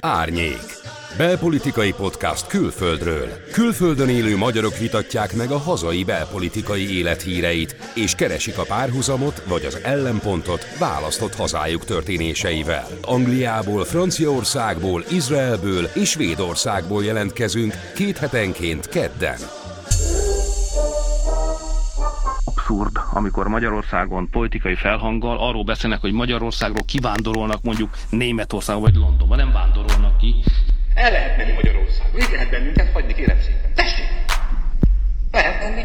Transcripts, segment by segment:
Árnyék. Belpolitikai podcast külföldről. Külföldön élő magyarok vitatják meg a hazai belpolitikai élethíreit, és keresik a párhuzamot vagy az ellenpontot választott hazájuk történéseivel. Angliából, Franciaországból, Izraelből és Svédországból jelentkezünk két hetenként kedden abszurd, amikor Magyarországon politikai felhanggal arról beszélnek, hogy Magyarországról kivándorolnak mondjuk Németországba vagy Londonba, nem vándorolnak ki. El lehet menni Magyarországon, itt lehet bennünket hagyni, kérem szépen. Tessék! Lehet menni.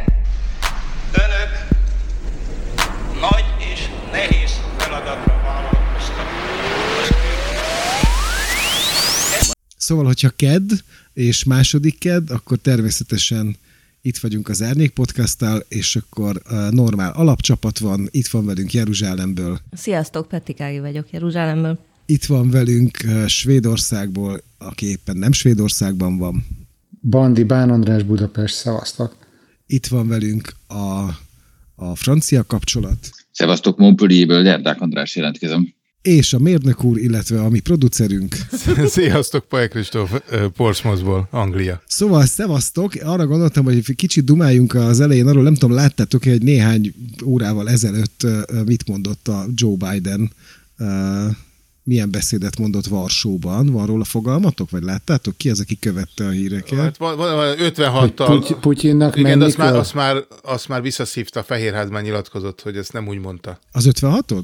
Önök nagy és nehéz feladatra vállalkoztak. Szóval, hogyha ked és második ked, akkor természetesen itt vagyunk az Árnyék Podcasttal, és akkor uh, normál alapcsapat van, itt van velünk Jeruzsálemből. Sziasztok, Petikági vagyok Jeruzsálemből. Itt van velünk uh, Svédországból, aki éppen nem Svédországban van. Bandi Bán András Budapest, szevasztok. Itt van velünk a, a francia kapcsolat. Szevasztok Montpellierből, Derdák András jelentkezem és a mérnök úr, illetve a mi producerünk. Sziasztok, Paja Kristóf, Portsmouthból, Anglia. Szóval szevasztok, arra gondoltam, hogy kicsit dumáljunk az elején, arról nem tudom, láttátok hogy néhány órával ezelőtt mit mondott a Joe Biden, milyen beszédet mondott Varsóban, van róla fogalmatok, vagy láttátok? Ki az, aki követte a híreket? Hát, 56-tal. Putyinnak igen, azt már, azt, már, azt már visszaszívta, a Fehérházban nyilatkozott, hogy ezt nem úgy mondta. Az 56-od?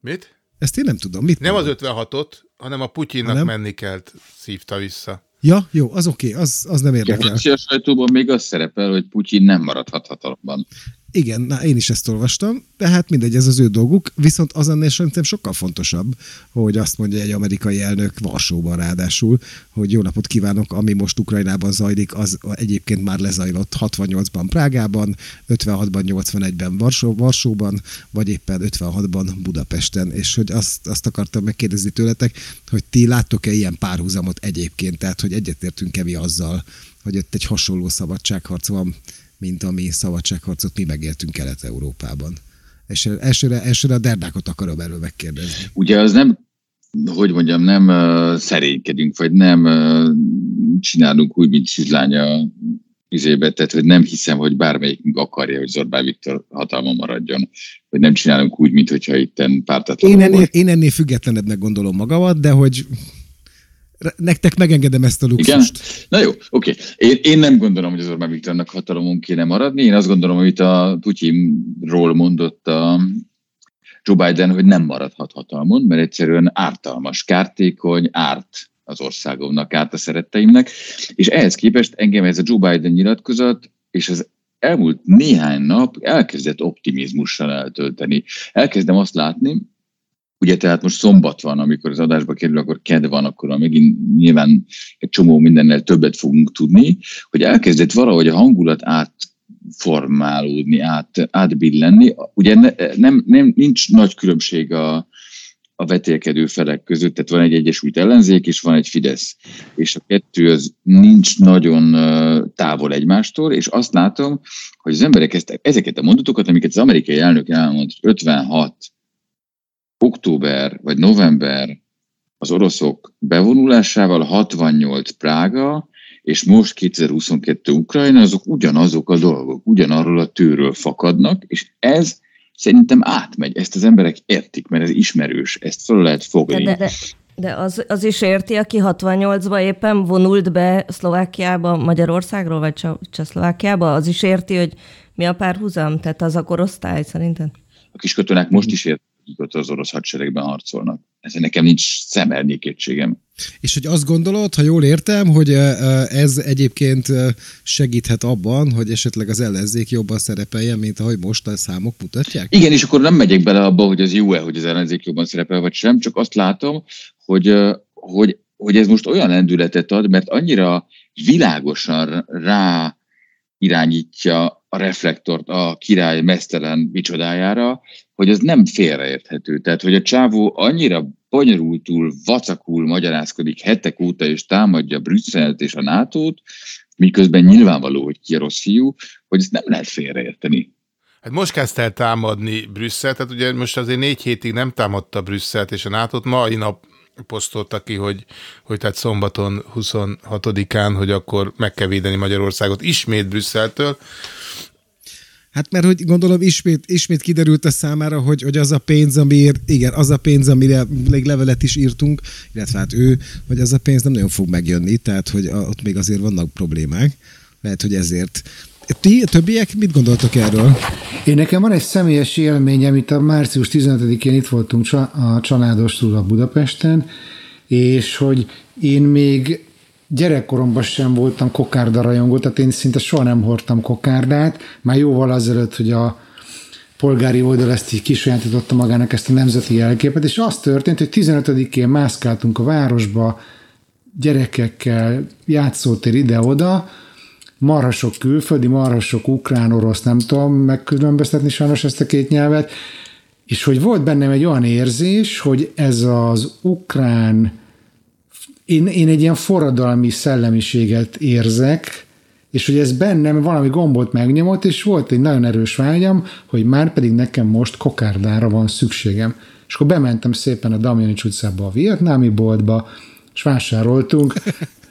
Mit? Ezt én nem tudom. Mit nem tudom? az 56-ot, hanem a Putyinnak hanem? menni kell, szívta vissza. Ja, jó, az oké, okay, az, az nem érdekel. A sajtóban még az szerepel, hogy Putyin nem maradhat hatalomban. Igen, na, én is ezt olvastam, de hát mindegy, ez az ő dolguk, viszont az ennél szerintem sokkal fontosabb, hogy azt mondja egy amerikai elnök Varsóban ráadásul, hogy jó napot kívánok, ami most Ukrajnában zajlik, az egyébként már lezajlott 68-ban Prágában, 56-ban, 81-ben Varsó, Varsóban, vagy éppen 56-ban Budapesten, és hogy azt, azt akartam megkérdezni tőletek, hogy ti láttok-e ilyen párhuzamot egyébként, tehát hogy egyetértünk-e mi azzal, hogy ott egy hasonló szabadságharc van mint ami szabadságharcot mi megéltünk Kelet-Európában. Elsőre, elsőre, elsőre a derdákot akarom erről megkérdezni. Ugye az nem, hogy mondjam, nem uh, szerénykedünk, vagy nem uh, csinálunk úgy, mint Szizlánya izébe, tehát hogy nem hiszem, hogy bármelyikünk akarja, hogy Zorbán Viktor hatalma maradjon, hogy nem csinálunk úgy, mint hogyha itten pártatlanul én ennél, én ennél függetlenebbnek gondolom magamat, de hogy nektek megengedem ezt a luxust. Igen? Na jó, oké. Én, én nem gondolom, hogy az Orbán Viktornak hatalomon kéne maradni. Én azt gondolom, amit a Putyinról mondott a Joe Biden, hogy nem maradhat hatalmon, mert egyszerűen ártalmas, kártékony, árt az országomnak, árt a szeretteimnek. És ehhez képest engem ez a Joe Biden nyilatkozat, és az elmúlt néhány nap elkezdett optimizmussal eltölteni. Elkezdem azt látni, Ugye tehát most szombat van, amikor az adásba kerül, akkor ked van, akkor megint nyilván egy csomó mindennel többet fogunk tudni, hogy elkezdett valahogy a hangulat átformálódni, át, átbillenni. Ugye ne, nem, nem, nincs nagy különbség a, a vetélkedő felek között, tehát van egy Egyesült Ellenzék, és van egy Fidesz. És a kettő az nincs nagyon távol egymástól, és azt látom, hogy az emberek ezt, ezeket a mondatokat, amiket az amerikai elnök elmond, 56 október vagy november az oroszok bevonulásával 68 Prága, és most 2022 Ukrajna, azok ugyanazok a dolgok, ugyanarról a tőről fakadnak, és ez szerintem átmegy, ezt az emberek értik, mert ez ismerős, ezt fel lehet fogni. De, de, de, az, az is érti, aki 68-ban éppen vonult be Szlovákiába, Magyarországról, vagy Csehszlovákiába, az is érti, hogy mi a párhuzam? Tehát az a korosztály szerinted? A kiskatonák most is értik akik az orosz hadseregben harcolnak. Ez nekem nincs szemernyékétségem. És hogy azt gondolod, ha jól értem, hogy ez egyébként segíthet abban, hogy esetleg az ellenzék jobban szerepeljen, mint ahogy most a számok mutatják? Igen, és akkor nem megyek bele abba, hogy az jó-e, hogy az ellenzék jobban szerepel, vagy sem, csak azt látom, hogy, hogy, hogy ez most olyan lendületet ad, mert annyira világosan rá irányítja a reflektort a király mesztelen micsodájára, hogy az nem félreérthető. Tehát, hogy a csávó annyira bonyolultul, vacakul magyarázkodik hetek óta, és támadja Brüsszelt és a nato miközben nyilvánvaló, hogy ki a rossz fiú, hogy ezt nem lehet félreérteni. Hát most kezdte el támadni Brüsszel, tehát ugye most azért négy hétig nem támadta Brüsszelt és a nato mai nap posztolta ki, hogy, hogy tehát szombaton 26-án, hogy akkor meg kell védeni Magyarországot ismét Brüsszeltől. Hát mert hogy gondolom ismét, ismét kiderült a számára, hogy, hogy az a pénz, amiért, igen, az a pénz, amire még levelet is írtunk, illetve hát ő, hogy az a pénz nem nagyon fog megjönni, tehát hogy ott még azért vannak problémák. Lehet, hogy ezért ti, többiek mit gondoltok erről? Én nekem van egy személyes élményem, itt a március 15-én itt voltunk a családos a Budapesten, és hogy én még gyerekkoromban sem voltam kokárda rajongó, tehát én szinte soha nem hordtam kokárdát, már jóval azelőtt, hogy a polgári oldal ezt így kisajátította magának ezt a nemzeti jelképet, és az történt, hogy 15-én mászkáltunk a városba, gyerekekkel, játszótér ide-oda, marha sok külföldi, marha sok ukrán, orosz, nem tudom megkülönböztetni sajnos ezt a két nyelvet, és hogy volt bennem egy olyan érzés, hogy ez az ukrán, én, én egy ilyen forradalmi szellemiséget érzek, és hogy ez bennem valami gombot megnyomott, és volt egy nagyon erős vágyam, hogy már pedig nekem most kokárdára van szükségem. És akkor bementem szépen a Damjanics utcába a vietnámi boltba, és vásároltunk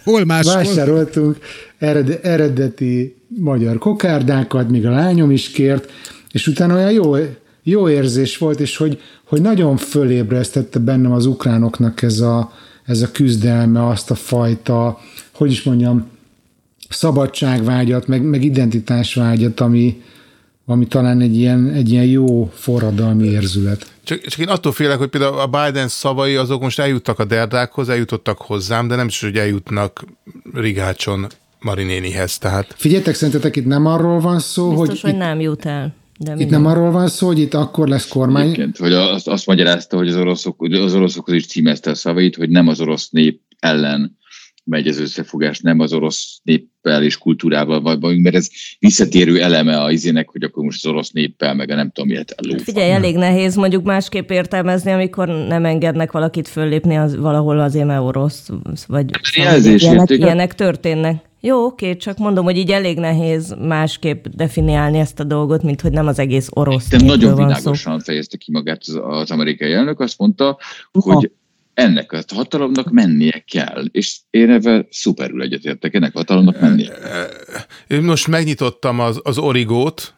Hol máshol? Vásároltunk ered, eredeti magyar kokárdákat, még a lányom is kért, és utána olyan jó, jó érzés volt, és hogy, hogy nagyon fölébresztette bennem az ukránoknak ez a, ez a küzdelme, azt a fajta, hogy is mondjam, szabadságvágyat, meg, meg identitásvágyat, ami, ami talán egy ilyen, egy ilyen jó forradalmi érzület. Csak, csak én attól félek, hogy például a Biden szavai azok most eljuttak a derdákhoz, eljutottak hozzám, de nem is, hogy eljutnak Rigácson Marinénihez. Tehát... Figyeljetek, szerintetek itt nem arról van szó, Biztos, hogy... hogy itt, nem jut el. De itt nem arról van szó, hogy itt akkor lesz kormány. Egyébként, hogy azt, azt magyarázta, hogy az, oroszok, az oroszokhoz is címezte a szavait, hogy nem az orosz nép ellen megy az összefogás, nem az orosz néppel és kultúrával vagyunk, mert ez visszatérő eleme a izének, hogy akkor most az orosz néppel, meg a nem tudom miért lófa. Figyelj, elég nehéz mondjuk másképp értelmezni, amikor nem engednek valakit föllépni az, valahol azért, mert orosz, vagy szóval ilyenek, ilyenek történnek. Jó, oké, csak mondom, hogy így elég nehéz másképp definiálni ezt a dolgot, mint hogy nem az egész orosz. De nagyon világosan fejezte ki magát az, az amerikai elnök, azt mondta, Uha. hogy ennek a hatalomnak mennie kell. És én ebben szuperül egyetértek, ennek a hatalomnak mennie Én most megnyitottam az, az origót,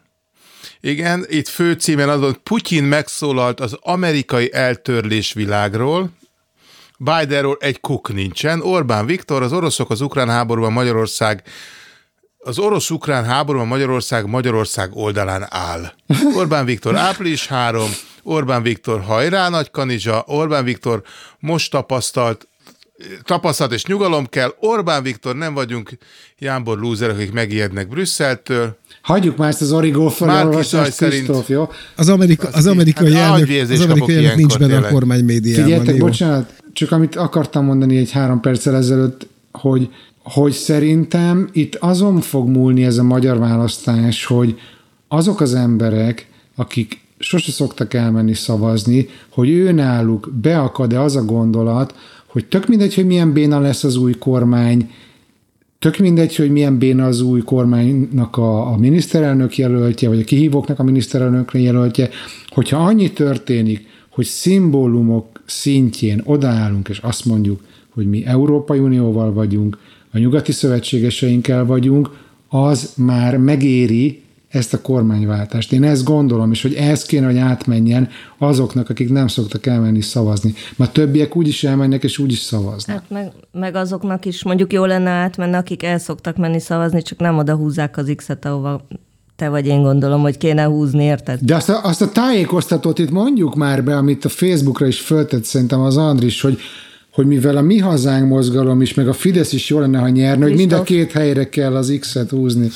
igen, itt főcímen azon, Putyin megszólalt az amerikai eltörlés világról, Bidenról egy kuk nincsen. Orbán Viktor, az oroszok az ukrán háborúban Magyarország az orosz-ukrán háborúban Magyarország Magyarország oldalán áll. Orbán Viktor április 3, Orbán Viktor hajrá nagy kanizsa, Orbán Viktor most tapasztalt, tapasztalt és nyugalom kell, Orbán Viktor nem vagyunk jámbor lúzerek, akik megijednek Brüsszeltől. Hagyjuk már ezt az origó felolvasást, szerint... jó? Az, Amerika, az amerikai hát, elnök, az amerikai elnök nincs benne a kormány médiában. Figyeljetek, jó? bocsánat, csak amit akartam mondani egy három perccel ezelőtt, hogy, hogy szerintem itt azon fog múlni ez a magyar választás, hogy azok az emberek, akik sose szoktak elmenni szavazni, hogy ő náluk beakad-e az a gondolat, hogy tök mindegy, hogy milyen béna lesz az új kormány, tök mindegy, hogy milyen béna az új kormánynak a, a miniszterelnök jelöltje, vagy a kihívóknak a miniszterelnökre jelöltje, hogyha annyi történik, hogy szimbólumok szintjén odaállunk, és azt mondjuk, hogy mi Európai Unióval vagyunk, a nyugati szövetségeseinkkel vagyunk, az már megéri ezt a kormányváltást. Én ezt gondolom, és hogy ez kéne, hogy átmenjen azoknak, akik nem szoktak elmenni szavazni. Mert többiek úgy is elmennek, és úgy is szavaznak. Hát meg, meg azoknak is mondjuk jó lenne átmenni, akik el szoktak menni szavazni, csak nem oda húzzák az X-et, ahova te vagy én gondolom, hogy kéne húzni, érted? De azt a, azt a tájékoztatót itt mondjuk már be, amit a Facebookra is föltett szerintem az Andris, hogy hogy mivel a mi hazánk mozgalom is, meg a Fidesz is jó lenne, ha nyerne, hogy mind a két helyre kell az X-et húzni.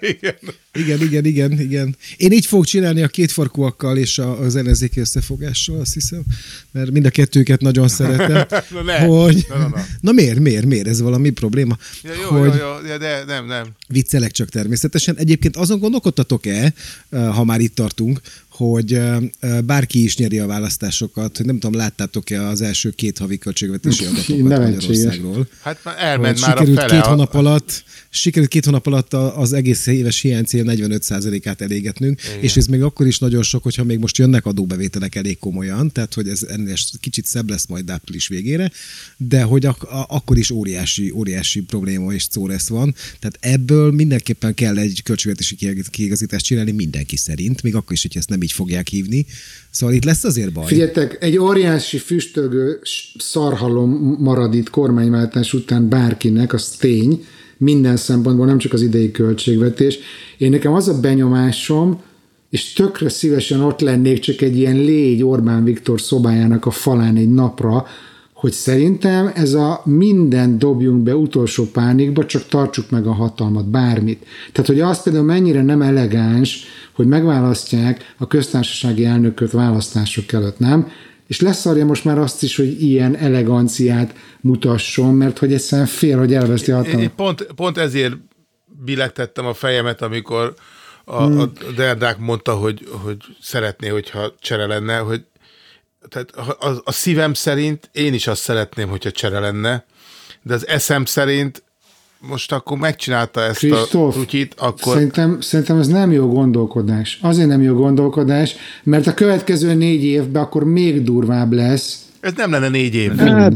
Igen. igen, igen, igen, igen. Én így fogok csinálni a kétfarkúakkal és a, az ellenzéki összefogással, azt hiszem, mert mind a kettőket nagyon szeretem. na, ne. hogy... na, na, na. na miért, miért, miért? Ez valami probléma? Ja, jó, hogy... jó, jó, de nem, nem. Viccelek csak természetesen. Egyébként azon gondolkodtatok-e, ha már itt tartunk, hogy bárki is nyeri a választásokat, hogy nem tudom, láttátok-e az első két havi költségvetési adatokat Magyarországról. Hát már elment már sikerült a fele. Két hónap alatt, sikerült két hónap alatt az egész éves hiánycél a 45%-át elégetnünk, Igen. és ez még akkor is nagyon sok, hogyha még most jönnek adóbevételek elég komolyan, tehát hogy ez ennél kicsit szebb lesz majd április végére, de hogy ak- akkor is óriási, óriási probléma és szó lesz van. Tehát ebből mindenképpen kell egy költségvetési kiigazítást csinálni mindenki szerint, még akkor is, hogy ezt nem így fogják hívni. Szóval itt lesz azért baj. Figyeljetek, egy óriási füstölgő szarhalom marad itt kormányváltás után bárkinek, az tény, minden szempontból, nem csak az idei költségvetés. Én nekem az a benyomásom, és tökre szívesen ott lennék csak egy ilyen légy Orbán Viktor szobájának a falán egy napra, hogy szerintem ez a minden dobjunk be utolsó pánikba, csak tartsuk meg a hatalmat, bármit. Tehát, hogy az például mennyire nem elegáns, hogy megválasztják a köztársasági elnököt választások előtt, nem? És leszarja most már azt is, hogy ilyen eleganciát mutasson, mert hogy egyszerűen fél, hogy elveszti a hatalmat. Pont, pont ezért billegtettem a fejemet, amikor a, hmm. a Derdák mondta, hogy, hogy szeretné, hogyha csere lenne, hogy tehát a, a szívem szerint én is azt szeretném, hogyha csere lenne, de az eszem szerint most akkor megcsinálta ezt Christoph, a rutyit, akkor... Szerintem, szerintem ez nem jó gondolkodás. Azért nem jó gondolkodás, mert a következő négy évben akkor még durvább lesz. Ez nem lenne négy év. Hát,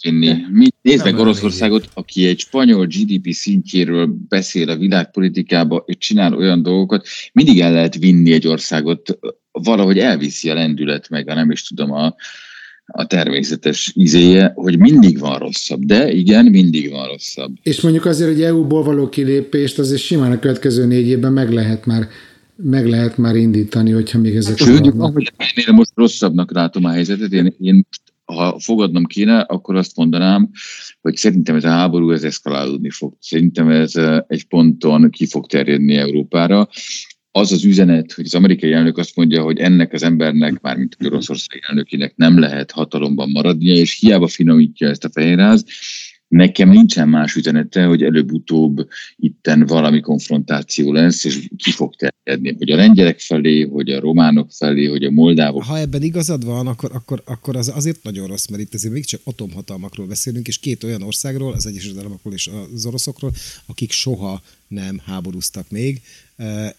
vinni. Nézd meg Oroszországot, aki egy spanyol GDP szintjéről beszél a világpolitikába, és csinál olyan dolgokat, mindig el lehet vinni egy országot, valahogy elviszi a lendület, meg a nem is tudom, a, a természetes izéje, hogy mindig van rosszabb. De igen, mindig van rosszabb. És mondjuk azért, hogy EU-ból való kilépést azért simán a következő négy évben meg lehet már meg lehet már indítani, hogyha még ezek Sőt, ahogy ennél most rosszabbnak látom a helyzetet, én, én most ha fogadnom kéne, akkor azt mondanám, hogy szerintem ez a háború ez eszkalálódni fog. Szerintem ez egy ponton ki fog terjedni Európára. Az az üzenet, hogy az amerikai elnök azt mondja, hogy ennek az embernek, mármint Oroszország elnökének nem lehet hatalomban maradnia, és hiába finomítja ezt a fehérház, Nekem nincsen más üzenete, hogy előbb-utóbb itten valami konfrontáció lesz, és ki fog terjedni, hogy a lengyelek felé, hogy a románok felé, hogy a moldávok. Ha ebben igazad van, akkor, akkor, akkor az azért nagyon rossz, mert itt azért még csak atomhatalmakról beszélünk, és két olyan országról, az Egyesült Államokról és az oroszokról, akik soha nem háborúztak még,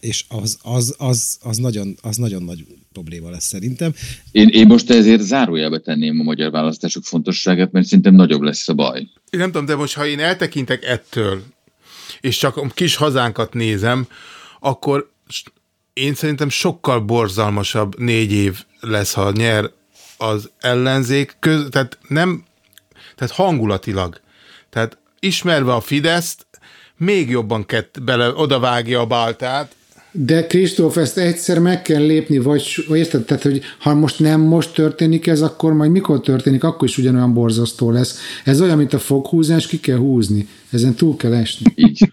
és az, az, az, az, nagyon, az nagyon nagy probléma lesz szerintem. Én, én most ezért zárójelbe tenném a magyar választások fontosságát, mert szerintem nagyobb lesz a baj. Én nem tudom, de most ha én eltekintek ettől, és csak a kis hazánkat nézem, akkor én szerintem sokkal borzalmasabb négy év lesz, ha nyer az ellenzék, köz, tehát nem, tehát hangulatilag. Tehát ismerve a Fideszt, még jobban kett bele, odavágja a baltát. De Kristóf, ezt egyszer meg kell lépni, vagy érted? Tehát, hogy ha most nem most történik ez, akkor majd mikor történik, akkor is ugyanolyan borzasztó lesz. Ez olyan, mint a foghúzás, ki kell húzni. Ezen túl kell esni. Így.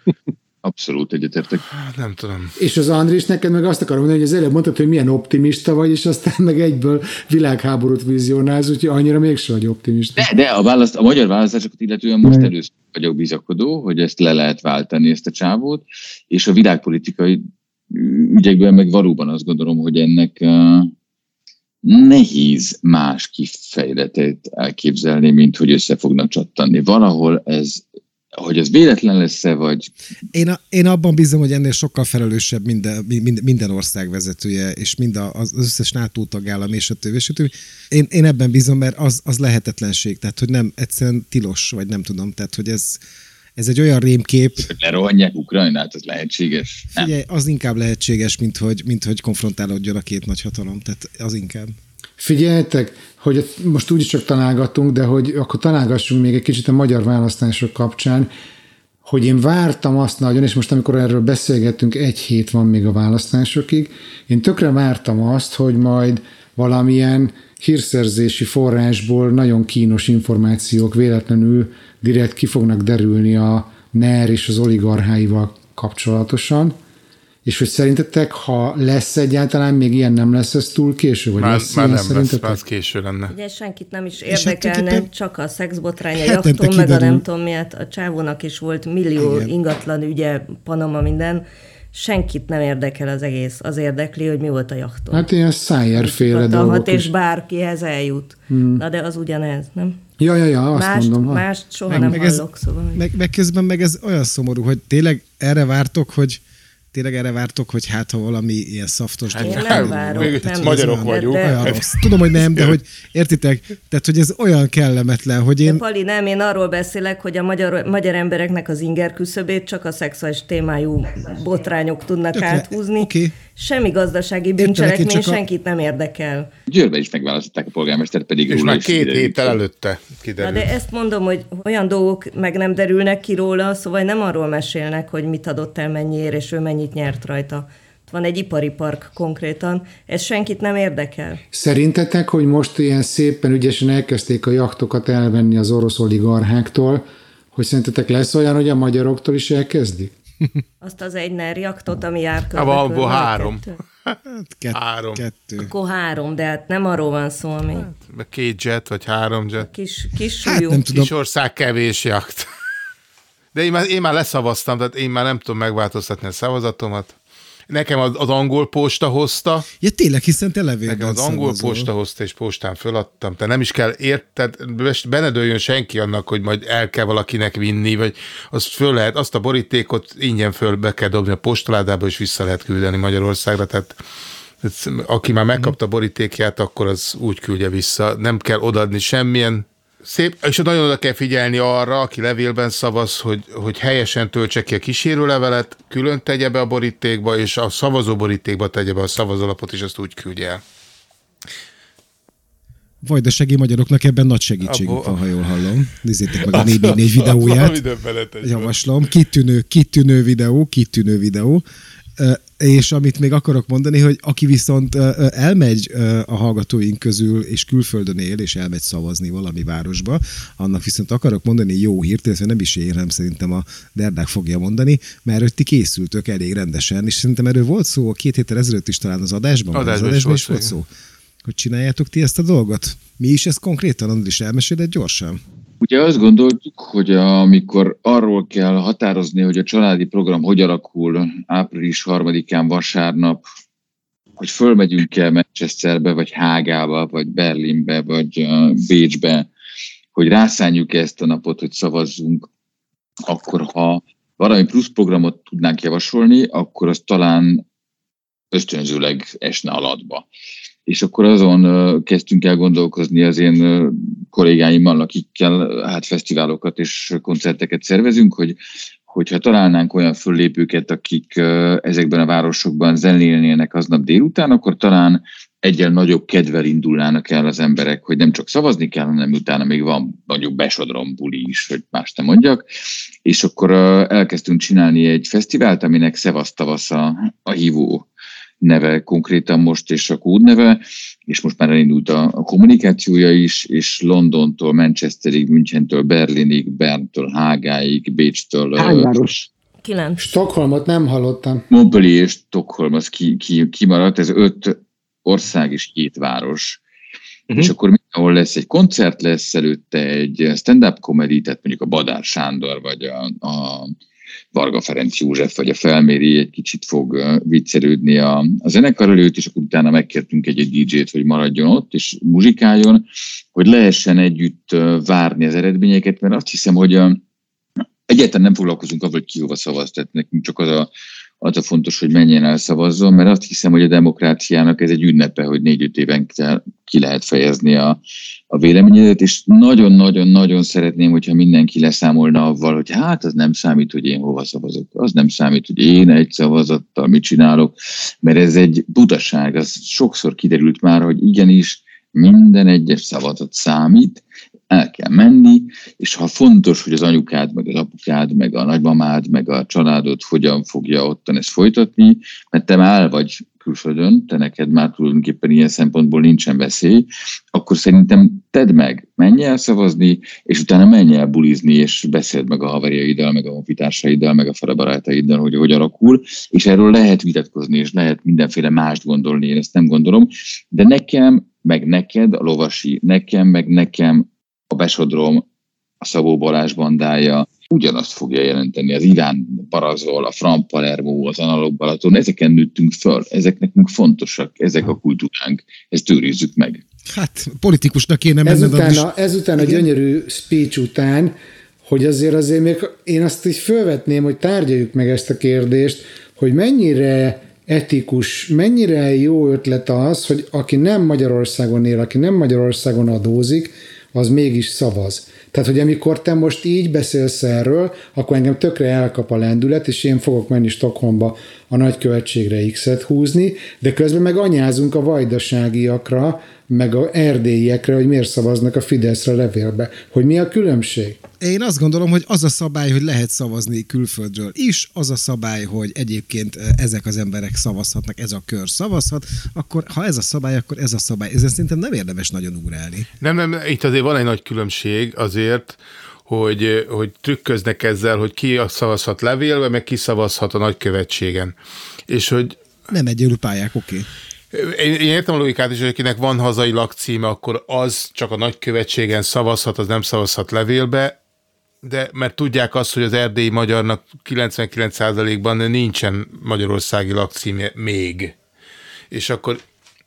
Abszolút egyetértek. Hát nem tudom. És az Andris neked meg azt akarom mondani, hogy az előbb mondtad, hogy milyen optimista vagy, és aztán meg egyből világháborút vizionálsz, úgyhogy annyira mégsem vagy optimista. De, de a, választ, a magyar választásokat illetően most először vagyok bizakodó, hogy ezt le lehet váltani, ezt a csávót, és a világpolitikai ügyekben meg valóban azt gondolom, hogy ennek uh, nehéz más kifejletét elképzelni, mint hogy össze fognak csattanni. Valahol ez hogy ez véletlen lesz-e, vagy... Én, a, én abban bízom, hogy ennél sokkal felelősebb minden, minden ország vezetője, és mind az összes NATO tagállam, és a többi, és a többi. Én, én ebben bízom, mert az, az lehetetlenség, tehát hogy nem egyszerűen tilos, vagy nem tudom, tehát hogy ez, ez egy olyan rémkép. Lerohanják Ukrajnát, az lehetséges? Nem. Figyelj, az inkább lehetséges, mint hogy, mint hogy konfrontálódjon a két nagy hatalom, tehát az inkább. Figyeljetek, hogy most úgyis csak találgatunk, de hogy akkor találgassunk még egy kicsit a magyar választások kapcsán, hogy én vártam azt nagyon, és most amikor erről beszélgettünk, egy hét van még a választásokig, én tökre vártam azt, hogy majd valamilyen hírszerzési forrásból nagyon kínos információk véletlenül direkt ki fognak derülni a NER és az oligarcháival kapcsolatosan, és hogy szerintetek, ha lesz egyáltalán, még ilyen nem lesz, ez túl késő? Vagy már, lesz már nem lesz, már késő lenne. Ugye senkit nem is hát érdekelne, hát, csak a szexbotránya jachton, meg a nem tudom miért, a csávónak is volt millió Igen. ingatlan ügye, Panama minden, senkit nem érdekel az egész. Az érdekli, hogy mi volt a jachton. Hát ilyen szájérféle dolgok és is. bárkihez eljut. Hmm. Na de az ugyanez, nem? Ja, ja, ja, azt mást, mondom. Mást soha meg, nem meg hallok, ez, szóval. Meg, meg közben meg ez olyan szomorú, hogy tényleg erre vártok, hogy Tényleg erre vártok, hogy hát ha valami ilyen szaftos hát, dolog. nem várok. Nem, magyarok vagyunk. De, olyan rossz. Tudom, hogy nem, de hogy értitek, tehát hogy ez olyan kellemetlen, hogy én... De Pali, nem, én arról beszélek, hogy a magyar, magyar embereknek az inger küszöbét csak a szexuális témájú botrányok tudnak Tökre, áthúzni. Okay. Semmi gazdasági bűncselekmény a... senkit nem érdekel. Győrbe is megválasztották a polgármester, pedig És már két héttel előtte kiderült. Na de ezt mondom, hogy olyan dolgok meg nem derülnek ki róla, szóval nem arról mesélnek, hogy mit adott el mennyiért, és ő mennyit nyert rajta. Van egy ipari park konkrétan, ez senkit nem érdekel. Szerintetek, hogy most ilyen szépen ügyesen elkezdték a jachtokat elvenni az orosz oligarcháktól, hogy szerintetek lesz olyan, hogy a magyaroktól is elkezdik? Azt az egy NER jaktot, ami jár körbe. Van, abból három. Hát kett, három. Kettő. Akkor három, de hát nem arról van szó, ami... Hát, két jet, vagy három jet. Kis, kis hát nem tudom. Kis ország kevés jakt. De én már, én már leszavaztam, tehát én már nem tudom megváltoztatni a szavazatomat. Nekem az, az angol posta hozta. Ja tényleg, hiszen te levélben Nekem az angol szavazol. posta hozta, és postán föladtam. Te nem is kell érted, benedőljön senki annak, hogy majd el kell valakinek vinni, vagy azt föl lehet, azt a borítékot ingyen fölbe kell dobni a postaládába, és vissza lehet küldeni Magyarországra, tehát aki már megkapta a borítékját, akkor az úgy küldje vissza. Nem kell odaadni semmilyen Szép, és nagyon oda kell figyelni arra, aki levélben szavaz, hogy, hogy helyesen töltse ki a kísérőlevelet, külön tegye be a borítékba, és a szavazó borítékba tegye be a szavazólapot, és azt úgy küldje el. Vajdasági magyaroknak ebben nagy segítségük van, ha jól hallom. Nézzétek meg a 4 videóját. Javaslom. Kitűnő, kitűnő videó, kitűnő videó. És amit még akarok mondani, hogy aki viszont elmegy a hallgatóink közül, és külföldön él, és elmegy szavazni valami városba, annak viszont akarok mondani jó hírt, illetve nem is én, hanem szerintem a Derdák fogja mondani, mert hogy ti készültök elég rendesen, és szerintem erről volt szó a két héttel ezelőtt is talán az adásban, adásban, az adásban is volt szó. Hogy csináljátok ti ezt a dolgot? Mi is ez konkrétan? Andris, elmeséled gyorsan? Ugye azt gondoltuk, hogy amikor arról kell határozni, hogy a családi program hogy alakul április harmadikán vasárnap, hogy fölmegyünk-e Manchesterbe, vagy Hágába, vagy Berlinbe, vagy Bécsbe, hogy rászánjuk ezt a napot, hogy szavazzunk, akkor ha valami plusz programot tudnánk javasolni, akkor az talán ösztönzőleg esne alatba és akkor azon kezdtünk el gondolkozni az én kollégáimmal, akikkel hát fesztiválokat és koncerteket szervezünk, hogy hogyha találnánk olyan föllépőket, akik ezekben a városokban zenélnének aznap délután, akkor talán egyen nagyobb kedvel indulnának el az emberek, hogy nem csak szavazni kell, hanem utána még van mondjuk besodrom buli is, hogy más nem mondjak. És akkor elkezdtünk csinálni egy fesztivált, aminek Szevasztavasz a, a hívó neve konkrétan most, és a kódneve, és most már elindult a, a kommunikációja is, és Londontól, Manchesterig, Münchentől, Berlinig, Berntől, Hágáig, Bécstől. Hány város? Kilenc. Stockholmot nem hallottam. Montpellier és Stockholm, az ki, ki, kimaradt, ez öt ország és két város. Uh-huh. És akkor ahol lesz egy koncert, lesz előtte egy stand-up comedy, tehát mondjuk a Badár Sándor, vagy a, a Varga Ferenc József vagy a felméri egy kicsit fog viccelődni a, a zenekar előtt, és akkor utána megkértünk egy, egy DJ-t, hogy maradjon ott, és muzsikáljon, hogy lehessen együtt várni az eredményeket, mert azt hiszem, hogy egyáltalán nem foglalkozunk avval, hogy ki hova szavaz, tehát nekünk csak az a az a fontos, hogy menjen el szavazzon, mert azt hiszem, hogy a demokráciának ez egy ünnepe, hogy négy-öt éven ki lehet fejezni a, a véleményedet, és nagyon-nagyon-nagyon szeretném, hogyha mindenki leszámolna avval, hogy hát az nem számít, hogy én hova szavazok, az nem számít, hogy én egy szavazattal mit csinálok, mert ez egy butaság, az sokszor kiderült már, hogy igenis minden egyes szavazat számít, el kell menni, és ha fontos, hogy az anyukád, meg az apukád, meg a nagymamád, meg a családod hogyan fogja ottan ezt folytatni, mert te már vagy külföldön, te neked már tulajdonképpen ilyen szempontból nincsen veszély, akkor szerintem tedd meg, menj el szavazni, és utána menj el bulizni, és beszéld meg a haverjaiddal, meg a honfitársaiddal, meg a felebarátaiddal, hogy hogy alakul, és erről lehet vitatkozni, és lehet mindenféle mást gondolni, én ezt nem gondolom, de nekem, meg neked, a lovasi, nekem, meg nekem a Besodrom, a Szabó Balázs bandája ugyanazt fogja jelenteni. Az Iván Parazol, a Fran Palermo, az Analog Balaton, ezeken nőttünk föl, ezek nekünk fontosak, ezek a kultúránk, ezt őrizzük meg. Hát politikusnak kéne menned ezután, a, ezután a gyönyörű speech után, hogy azért azért még én azt is felvetném, hogy tárgyaljuk meg ezt a kérdést, hogy mennyire etikus, mennyire jó ötlet az, hogy aki nem Magyarországon él, aki nem Magyarországon adózik, az mégis szavaz. Tehát, hogy amikor te most így beszélsz erről, akkor engem tökre elkap a lendület, és én fogok menni Stockholmba a nagykövetségre X-et húzni, de közben meg anyázunk a vajdaságiakra, meg a erdélyiekre, hogy miért szavaznak a Fideszre levélbe. Hogy mi a különbség? Én azt gondolom, hogy az a szabály, hogy lehet szavazni külföldről is, az a szabály, hogy egyébként ezek az emberek szavazhatnak, ez a kör szavazhat, akkor ha ez a szabály, akkor ez a szabály. Ezen szerintem nem érdemes nagyon ugrálni. Nem, nem, itt azért van egy nagy különbség azért, hogy, hogy trükköznek ezzel, hogy ki szavazhat levélbe, meg ki szavazhat a nagykövetségen. És hogy... Nem egyenlő pályák, oké. Okay. Én, én értem a logikát is, hogy akinek van hazai lakcíme, akkor az csak a nagykövetségen szavazhat, az nem szavazhat levélbe, de mert tudják azt, hogy az erdélyi magyarnak 99%-ban nincsen magyarországi lakcíme még. És akkor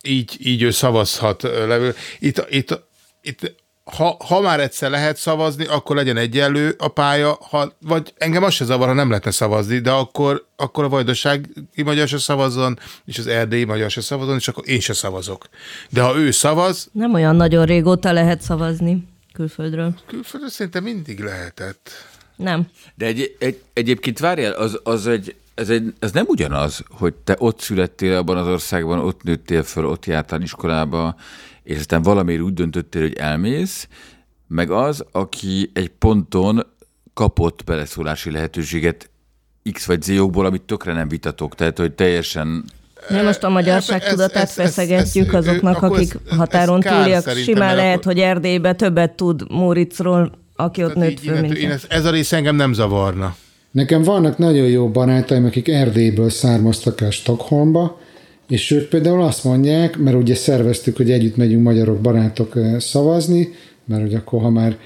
így, így ő szavazhat levél. Itt, itt, itt ha, ha már egyszer lehet szavazni, akkor legyen egyenlő a pálya, ha, vagy engem az se zavar, ha nem lehetne szavazni, de akkor, akkor a vajdasági magyar se szavazzon, és az erdélyi magyar se szavazzon, és akkor én se szavazok. De ha ő szavaz... Nem olyan nagyon régóta lehet szavazni külföldről. Külföldről szerintem mindig lehetett. Nem. De egy, egy, egyébként várjál, az, az egy, ez, egy, ez nem ugyanaz, hogy te ott születtél abban az országban, ott nőttél föl, ott jártál iskolába, és aztán valamiért úgy döntöttél, hogy elmész, meg az, aki egy ponton kapott beleszólási lehetőséget X vagy Z jogból, amit tökre nem vitatok, tehát hogy teljesen mi most a magyarság tudatát feszegetjük azoknak, akik határon túliak. Simán lehet, hogy Erdélybe többet tud Móriczról, aki ott nőtt föl, mint ez, ez a rész engem nem zavarna. Nekem vannak nagyon jó barátaim, akik Erdélyből származtak el Stockholmba, és ők például azt mondják, mert ugye szerveztük, hogy együtt megyünk magyarok, barátok szavazni, mert hogy akkor, ha már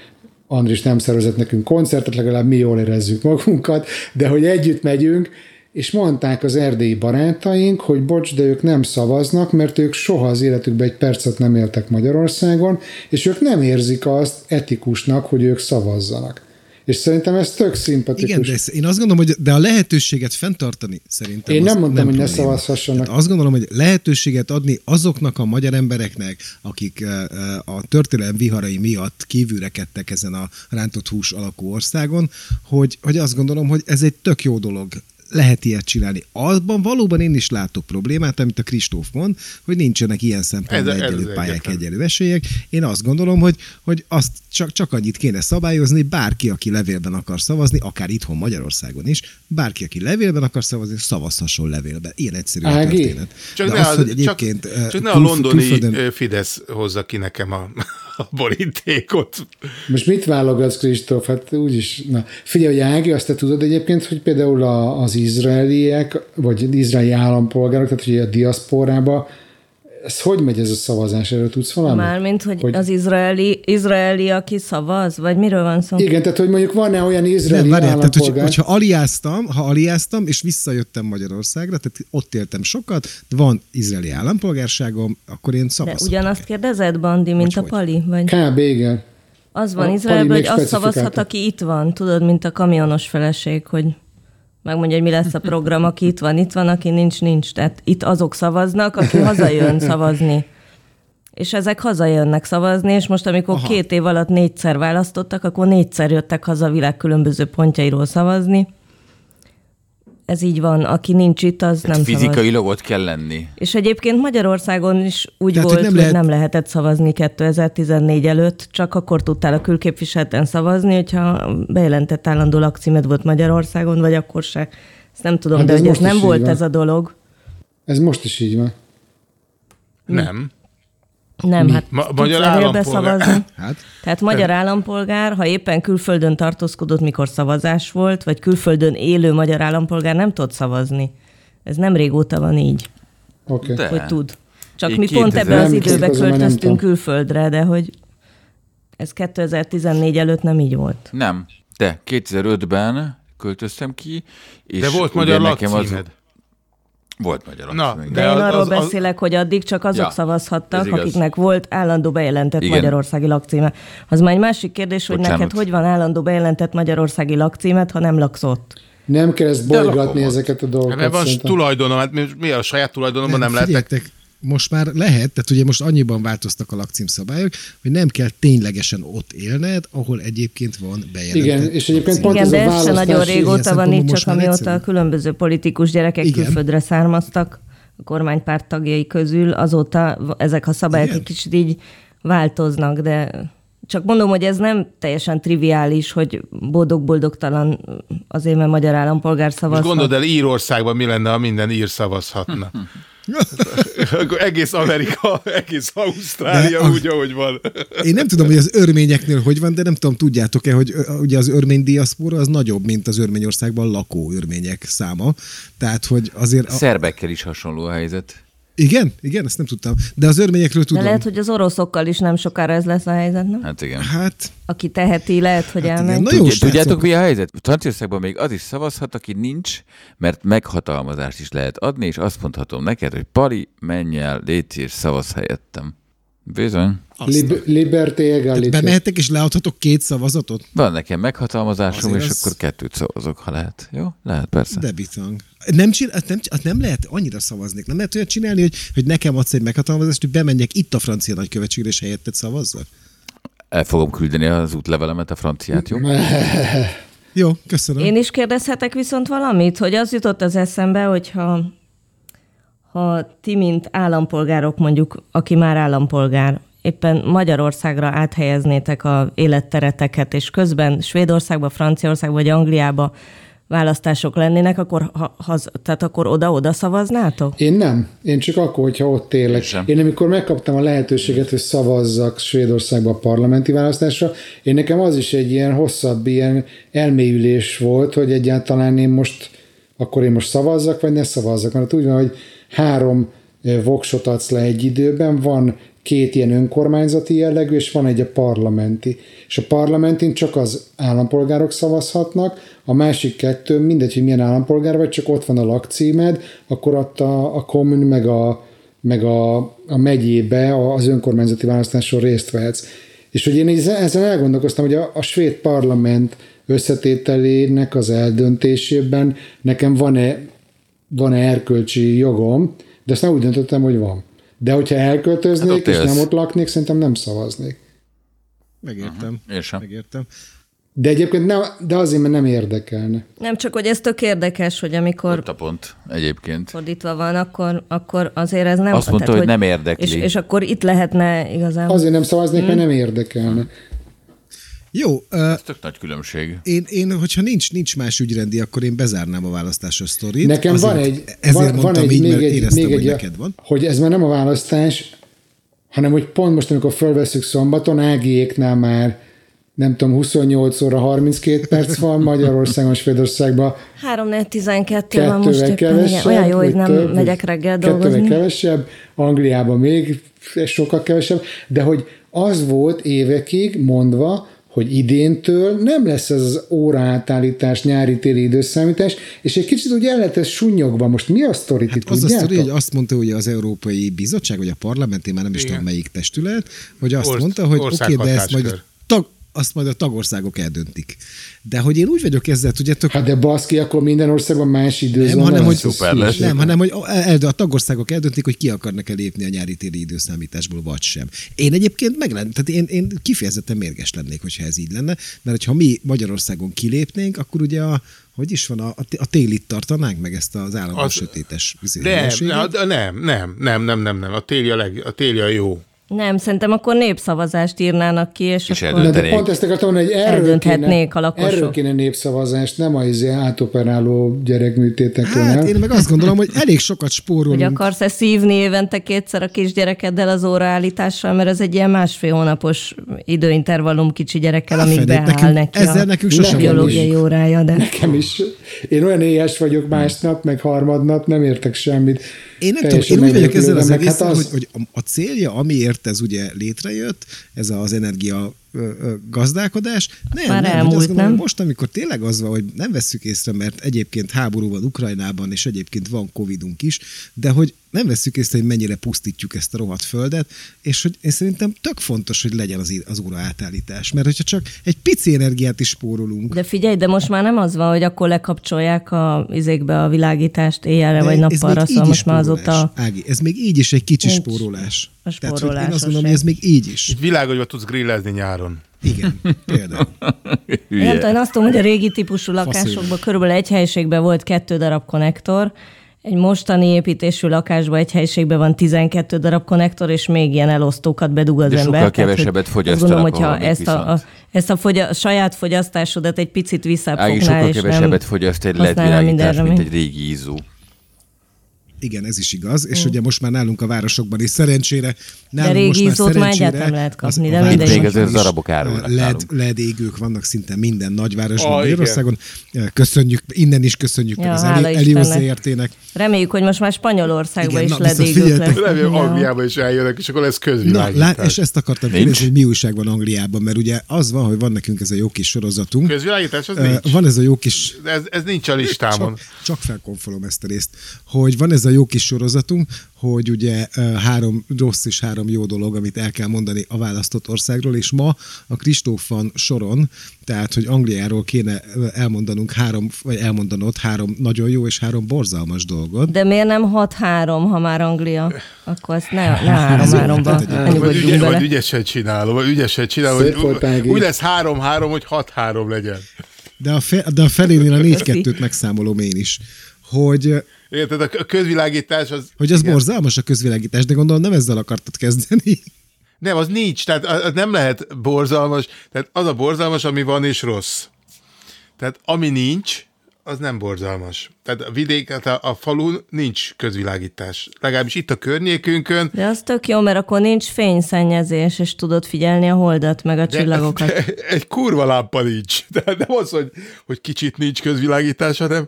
Andris nem szervezett nekünk koncertet, legalább mi jól érezzük magunkat, de hogy együtt megyünk, és mondták az erdélyi barátaink, hogy bocs, de ők nem szavaznak, mert ők soha az életükben egy percet nem éltek Magyarországon, és ők nem érzik azt etikusnak, hogy ők szavazzanak. És szerintem ez tök szimpatikus. Igen, de ez, én azt gondolom, hogy de a lehetőséget fenntartani szerintem Én nem mondtam, nem hogy ne szavazhassanak. Tehát azt gondolom, hogy lehetőséget adni azoknak a magyar embereknek, akik eh, eh, a történelem viharai miatt kívülrekedtek ezen a rántott hús alakú országon, hogy, hogy azt gondolom, hogy ez egy tök jó dolog lehet ilyet csinálni. Azban valóban én is látok problémát, amit a Kristóf mond, hogy nincsenek ilyen szempontból ez, egyenlő ez pályák, egyenlő esélyek. Én azt gondolom, hogy, hogy azt csak, csak annyit kéne szabályozni, bárki, aki levélben akar szavazni, akár itthon Magyarországon is, bárki, aki levélben akar szavazni, szavazhasson levélben. Ilyen egyszerű a történet. Csak, ne, az, hogy egyébként csak, csak ne a londoni külföldön... Fidesz hozza ki nekem a a borítékot. Most mit válogatsz, Kristóf? Hát úgyis, na. Figyelj, hogy Ági, azt te tudod egyébként, hogy például a, az izraeliek, vagy az izraeli állampolgárok, tehát hogy a diaszporába ez hogy megy ez a szavazás? Erről tudsz valamit? Mármint, hogy, hogy az izraeli, izraeli, aki szavaz? Vagy miről van szó? Igen, tehát hogy mondjuk van-e olyan izraeli Nem, várjál, tehát, hogy, hogyha aliáztam, ha aliáztam, és visszajöttem Magyarországra, tehát ott éltem sokat, van izraeli állampolgárságom, akkor én szavazhatok. De ugyanazt kérdezed, Bandi, mint vagy a Pali? Vagy? Kb. igen. Az van Izraelben, hogy azt szavazhat, aki itt van, tudod, mint a kamionos feleség, hogy megmondja, hogy mi lesz a program, aki itt van, itt van, aki nincs, nincs. Tehát itt azok szavaznak, aki hazajön szavazni. És ezek hazajönnek szavazni, és most amikor Aha. két év alatt négyszer választottak, akkor négyszer jöttek haza a világ különböző pontjairól szavazni ez így van, aki nincs itt, az hát nem Fizikailag ott kell lenni. És egyébként Magyarországon is úgy Tehát, volt, hogy nem, lehet... hogy nem lehetett szavazni 2014 előtt, csak akkor tudtál a külképviseleten szavazni, hogyha bejelentett állandó lakcímed volt Magyarországon, vagy akkor se. Ezt nem tudom, hát de ez hogy ez nem volt van. ez a dolog. Ez most is így van. Nem. Nem, Mi? hát Ma- magyar állampolgár. szavazni. Hát? Tehát magyar állampolgár, ha éppen külföldön tartózkodott, mikor szavazás volt, vagy külföldön élő magyar állampolgár nem tud szavazni. Ez nem régóta van így. Okay. De. Hogy tud. Csak Én mi pont ebben az időben költöztünk külföldre, de hogy ez 2014 előtt nem így volt. Nem, de 2005-ben költöztem ki. És de volt magyar lakcímed. Az... Volt magyar Na, de, de én arról az, az, beszélek, hogy addig csak azok ja, szavazhattak, akiknek volt állandó bejelentett Igen. magyarországi lakcíme. Az már egy másik kérdés, hogy Bocsánat. neked hogy van állandó bejelentett magyarországi lakcímet, ha nem laksz ott. Nem kell ezt bolygatni ezeket a dolgokat. Hát, mert van tulajdonom, hát mi a saját tulajdonomban nem, nem lehet most már lehet, tehát ugye most annyiban változtak a lakcímszabályok, hogy nem kell ténylegesen ott élned, ahol egyébként van bejelentett Igen, és egyébként pont Igen, ez de a választás... nagyon régóta van itt, csak amióta egyszerű. a különböző politikus gyerekek Igen. külföldre származtak a kormánypárt tagjai közül, azóta ezek a szabályok egy kicsit így változnak, de csak mondom, hogy ez nem teljesen triviális, hogy boldog-boldogtalan azért, mert magyar állampolgár szavazhat. Most gondold el, Írországban mi lenne, ha minden ír szavazhatna. Akkor egész Amerika, egész Ausztrália de, úgy, ahogy van. Én nem tudom, hogy az örményeknél hogy van, de nem tudom, tudjátok-e, hogy ugye az örmény diaszpora az nagyobb, mint az Örményországban lakó örmények száma. Tehát, hogy azért... A... Szerbekkel is hasonló a helyzet. Igen? Igen, ezt nem tudtam. De az örményekről tudom. De lehet, hogy az oroszokkal is nem sokára ez lesz a helyzet, nem? Hát igen. Hát... Aki teheti, lehet, hogy hát elmegy. Na jó, Tudjátok, mi a helyzet? Franciaországban még az is szavazhat, aki nincs, mert meghatalmazást is lehet adni, és azt mondhatom neked, hogy Pali, menj el, légy és szavaz helyettem. Bizony. Lib- liberté egalité. Bemehetek és leadhatok két szavazatot? Van nekem meghatalmazásom, Azért és az... akkor kettőt szavazok, ha lehet. Jó? Lehet, persze. De bitang. Nem, csinál, nem, nem lehet annyira szavazni. Nem lehet olyat csinálni, hogy, hogy nekem adsz egy meghatalmazást, hogy bemenjek itt a francia nagykövetségre, és helyettet szavazzak? El fogom küldeni az útlevelemet, a franciát, jó? jó, köszönöm. Én is kérdezhetek viszont valamit, hogy az jutott az eszembe, hogyha ha ti, mint állampolgárok mondjuk, aki már állampolgár, éppen Magyarországra áthelyeznétek a élettereteket, és közben Svédországba, Franciaországba vagy Angliába választások lennének, akkor, ha, haz, tehát akkor oda-oda szavaznátok? Én nem. Én csak akkor, hogyha ott élek. Én, én amikor megkaptam a lehetőséget, hogy szavazzak Svédországba a parlamenti választásra, én nekem az is egy ilyen hosszabb, ilyen elmélyülés volt, hogy egyáltalán én most, akkor én most szavazzak, vagy ne szavazzak. Mert úgy van, hogy három voksot adsz le egy időben, van két ilyen önkormányzati jellegű, és van egy a parlamenti. És a parlamentin csak az állampolgárok szavazhatnak, a másik kettő, mindegy, hogy milyen állampolgár vagy, csak ott van a lakcímed, akkor ott a, a kommun meg a, meg a, a megyébe az önkormányzati választáson részt vehetsz. És hogy én ezen elgondolkoztam, hogy a, a svéd parlament összetételének az eldöntésében nekem van-e van-e erkölcsi jogom, de ezt nem úgy döntöttem, hogy van. De hogyha elköltöznék, hát és nem ott laknék, szerintem nem szavaznék. Megértem. Uh-huh. sem. Megértem. De egyébként nem, de azért, mert nem érdekelne. Nem csak, hogy ez tök érdekes, hogy amikor... Ott a pont egyébként. Fordítva van, akkor, akkor azért ez nem... Azt mondta, tehát, hogy, hogy nem érdekli. És, és akkor itt lehetne igazán... Azért nem szavaznék, hmm. mert nem érdekelne. Jó. Uh, Ez tök nagy különbség. Én, én, hogyha nincs, nincs más ügyrendi, akkor én bezárnám a választásos sztorit. Nekem azért, van egy... Ezért van, mondtam van egy, így, még mert egy, éreztem, még hogy egy, neked van. Hogy ez már nem a választás, hanem hogy pont most, amikor fölveszünk szombaton, Ágiéknál már nem tudom, 28 óra 32 perc van, Magyarországon, Svédországban 3 4 12 van most éppen, igen. Olyan jó, hogy nem több, megyek reggel dolgozni. kevesebb, Angliában még sokkal kevesebb, de hogy az volt évekig mondva, hogy idéntől nem lesz ez az óraátállítás, nyári-téli időszámítás, és egy kicsit úgy el lett ez sunyogva. Most mi a sztori? Hát az a sztori, hogy azt mondta hogy az Európai Bizottság, vagy a parlament, én már nem is tudom melyik testület, hogy azt Orsz, mondta, hogy oké, okay, de ezt majd azt majd a tagországok eldöntik. De hogy én úgy vagyok ezzel, tudjátok... Hát de baszki, akkor minden országban más időzón nem, hanem, hogy, lesz. Nem, hanem, hogy a tagországok eldöntik, hogy ki akarnak-e lépni a nyári-téli időszámításból, vagy sem. Én egyébként meg lenne, tehát én, én kifejezetten mérges lennék, hogyha ez így lenne, mert ha mi Magyarországon kilépnénk, akkor ugye a, hogy is van, a, a télit tartanánk meg ezt az állandó sötétes nem, nem, nem, nem, nem, nem, nem, a téli a, leg, a téli a jó. Nem, szerintem akkor népszavazást írnának ki, és, és akkor... De pont ezt akartam mondani, hogy erről kéne, a lakosok. erről kéne népszavazást, nem a izé átoperáló gyerekműtétekről. Hát én meg azt gondolom, hogy elég sokat spórolunk. Hogy akarsz-e szívni évente kétszer a kisgyerekeddel az óraállítással, mert ez egy ilyen másfél hónapos időintervallum kicsi gyerekkel, amíg beáll nekünk, neki ezzel a nekünk sosem biológiai órája. De... Nekem is. Én olyan éhes vagyok másnap, meg harmadnap, nem értek semmit. Én nem tudom, én úgy vagyok ezzel az egészen, hát az... hogy, hogy a célja, amiért ez ugye létrejött, ez az energia gazdálkodás. Nem, Már nem, elmúlt, azt gondolom, nem? Most, amikor tényleg az van, hogy nem vesszük észre, mert egyébként háború van Ukrajnában, és egyébként van Covidunk is, de hogy nem vesszük észre, hogy mennyire pusztítjuk ezt a rohadt földet, és hogy én szerintem tök fontos, hogy legyen az, az óra átállítás, mert hogyha csak egy pici energiát is spórolunk. De figyelj, de most már nem az van, hogy akkor lekapcsolják a izékbe a világítást éjjelre vagy nappalra, szóval most már azóta... Ági, ez még így is egy kicsi Nincs spórolás. A Tehát, hogy én azt gondolom, hogy ez még így is. Itt világosban tudsz grillezni nyáron. Igen, például. Én nem tudom, én azt tudom, hogy a régi típusú lakásokban körülbelül egy helyiségben volt kettő darab konnektor, egy mostani építésű lakásban egy helyiségben van 12 darab konnektor, és még ilyen elosztókat bedug az De ember. sokkal kevesebbet fogyasztanak Gondolom, hogyha ezt a, a, ezt a, fogya, a saját fogyasztásodat egy picit Ági visszafognál, sokkal és kevesebbet fogyaszt egy ledvilágítás, mindenre, mint mi? egy régi ízú. Igen, ez is igaz, és ugye most már nálunk a városokban is szerencsére nálunk régi most már már szerencsére egyáltalán lehet kapni, az- de mindegy. Még azért darabok árulnak LED. LED égők vannak szinte minden nagyvárosban, Ah, Magyarországon. Köszönjük, innen is köszönjük Ja, meg az hála Eli, Istennek. Eli értének. Reméljük, hogy most már Spanyolországban Igen, is na, ledégők figyeljetek. lesznek. Remélem mindenhol. Angliába is eljönnek, és akkor lesz Na, közvilágítás. lá, és ezt akartam kérdezni, hogy mi újság van Angliában, mert ugye az van, hogy van nekünk ez a jó kis sorozatunk. Közvilágítás az Eh, nincs. Van ez a jó kis Ez, ez nincs a listámon. Csak, csak felkonfolom ezt a részt, hogy van ez a jó kis sorozatunk, hogy ugye három rossz és három jó dolog, amit el kell mondani a választott országról, és ma a Kristóf van soron, tehát, hogy Angliáról kéne elmondanunk három, vagy elmondanod három nagyon jó és három borzalmas dolgot. De miért nem 6-3, ha már Anglia? Akkor ezt ne, ne Ez jó 3-3-ba ötlet Vagy, ügye, vagy ügyesen csinálom, vagy ügyesen csinálom, Szép hogy úgy lesz 3-3, hogy 6-3 legyen. De a, fe, de a felénél a négy-kettőt megszámolom én is. Hogy, Érted, a közvilágítás az... hogy az igen. borzalmas a közvilágítás, de gondolom nem ezzel akartad kezdeni. Nem, az nincs, tehát az nem lehet borzalmas, tehát az a borzalmas, ami van és rossz. Tehát ami nincs, az nem borzalmas. Tehát a vidék, tehát a, a falun nincs közvilágítás. Legalábbis itt a környékünkön. De az tök jó, mert akkor nincs fényszennyezés, és tudod figyelni a holdat, meg a De, csillagokat. de egy kurva lámpa nincs. De nem az, hogy, hogy kicsit nincs közvilágítás, hanem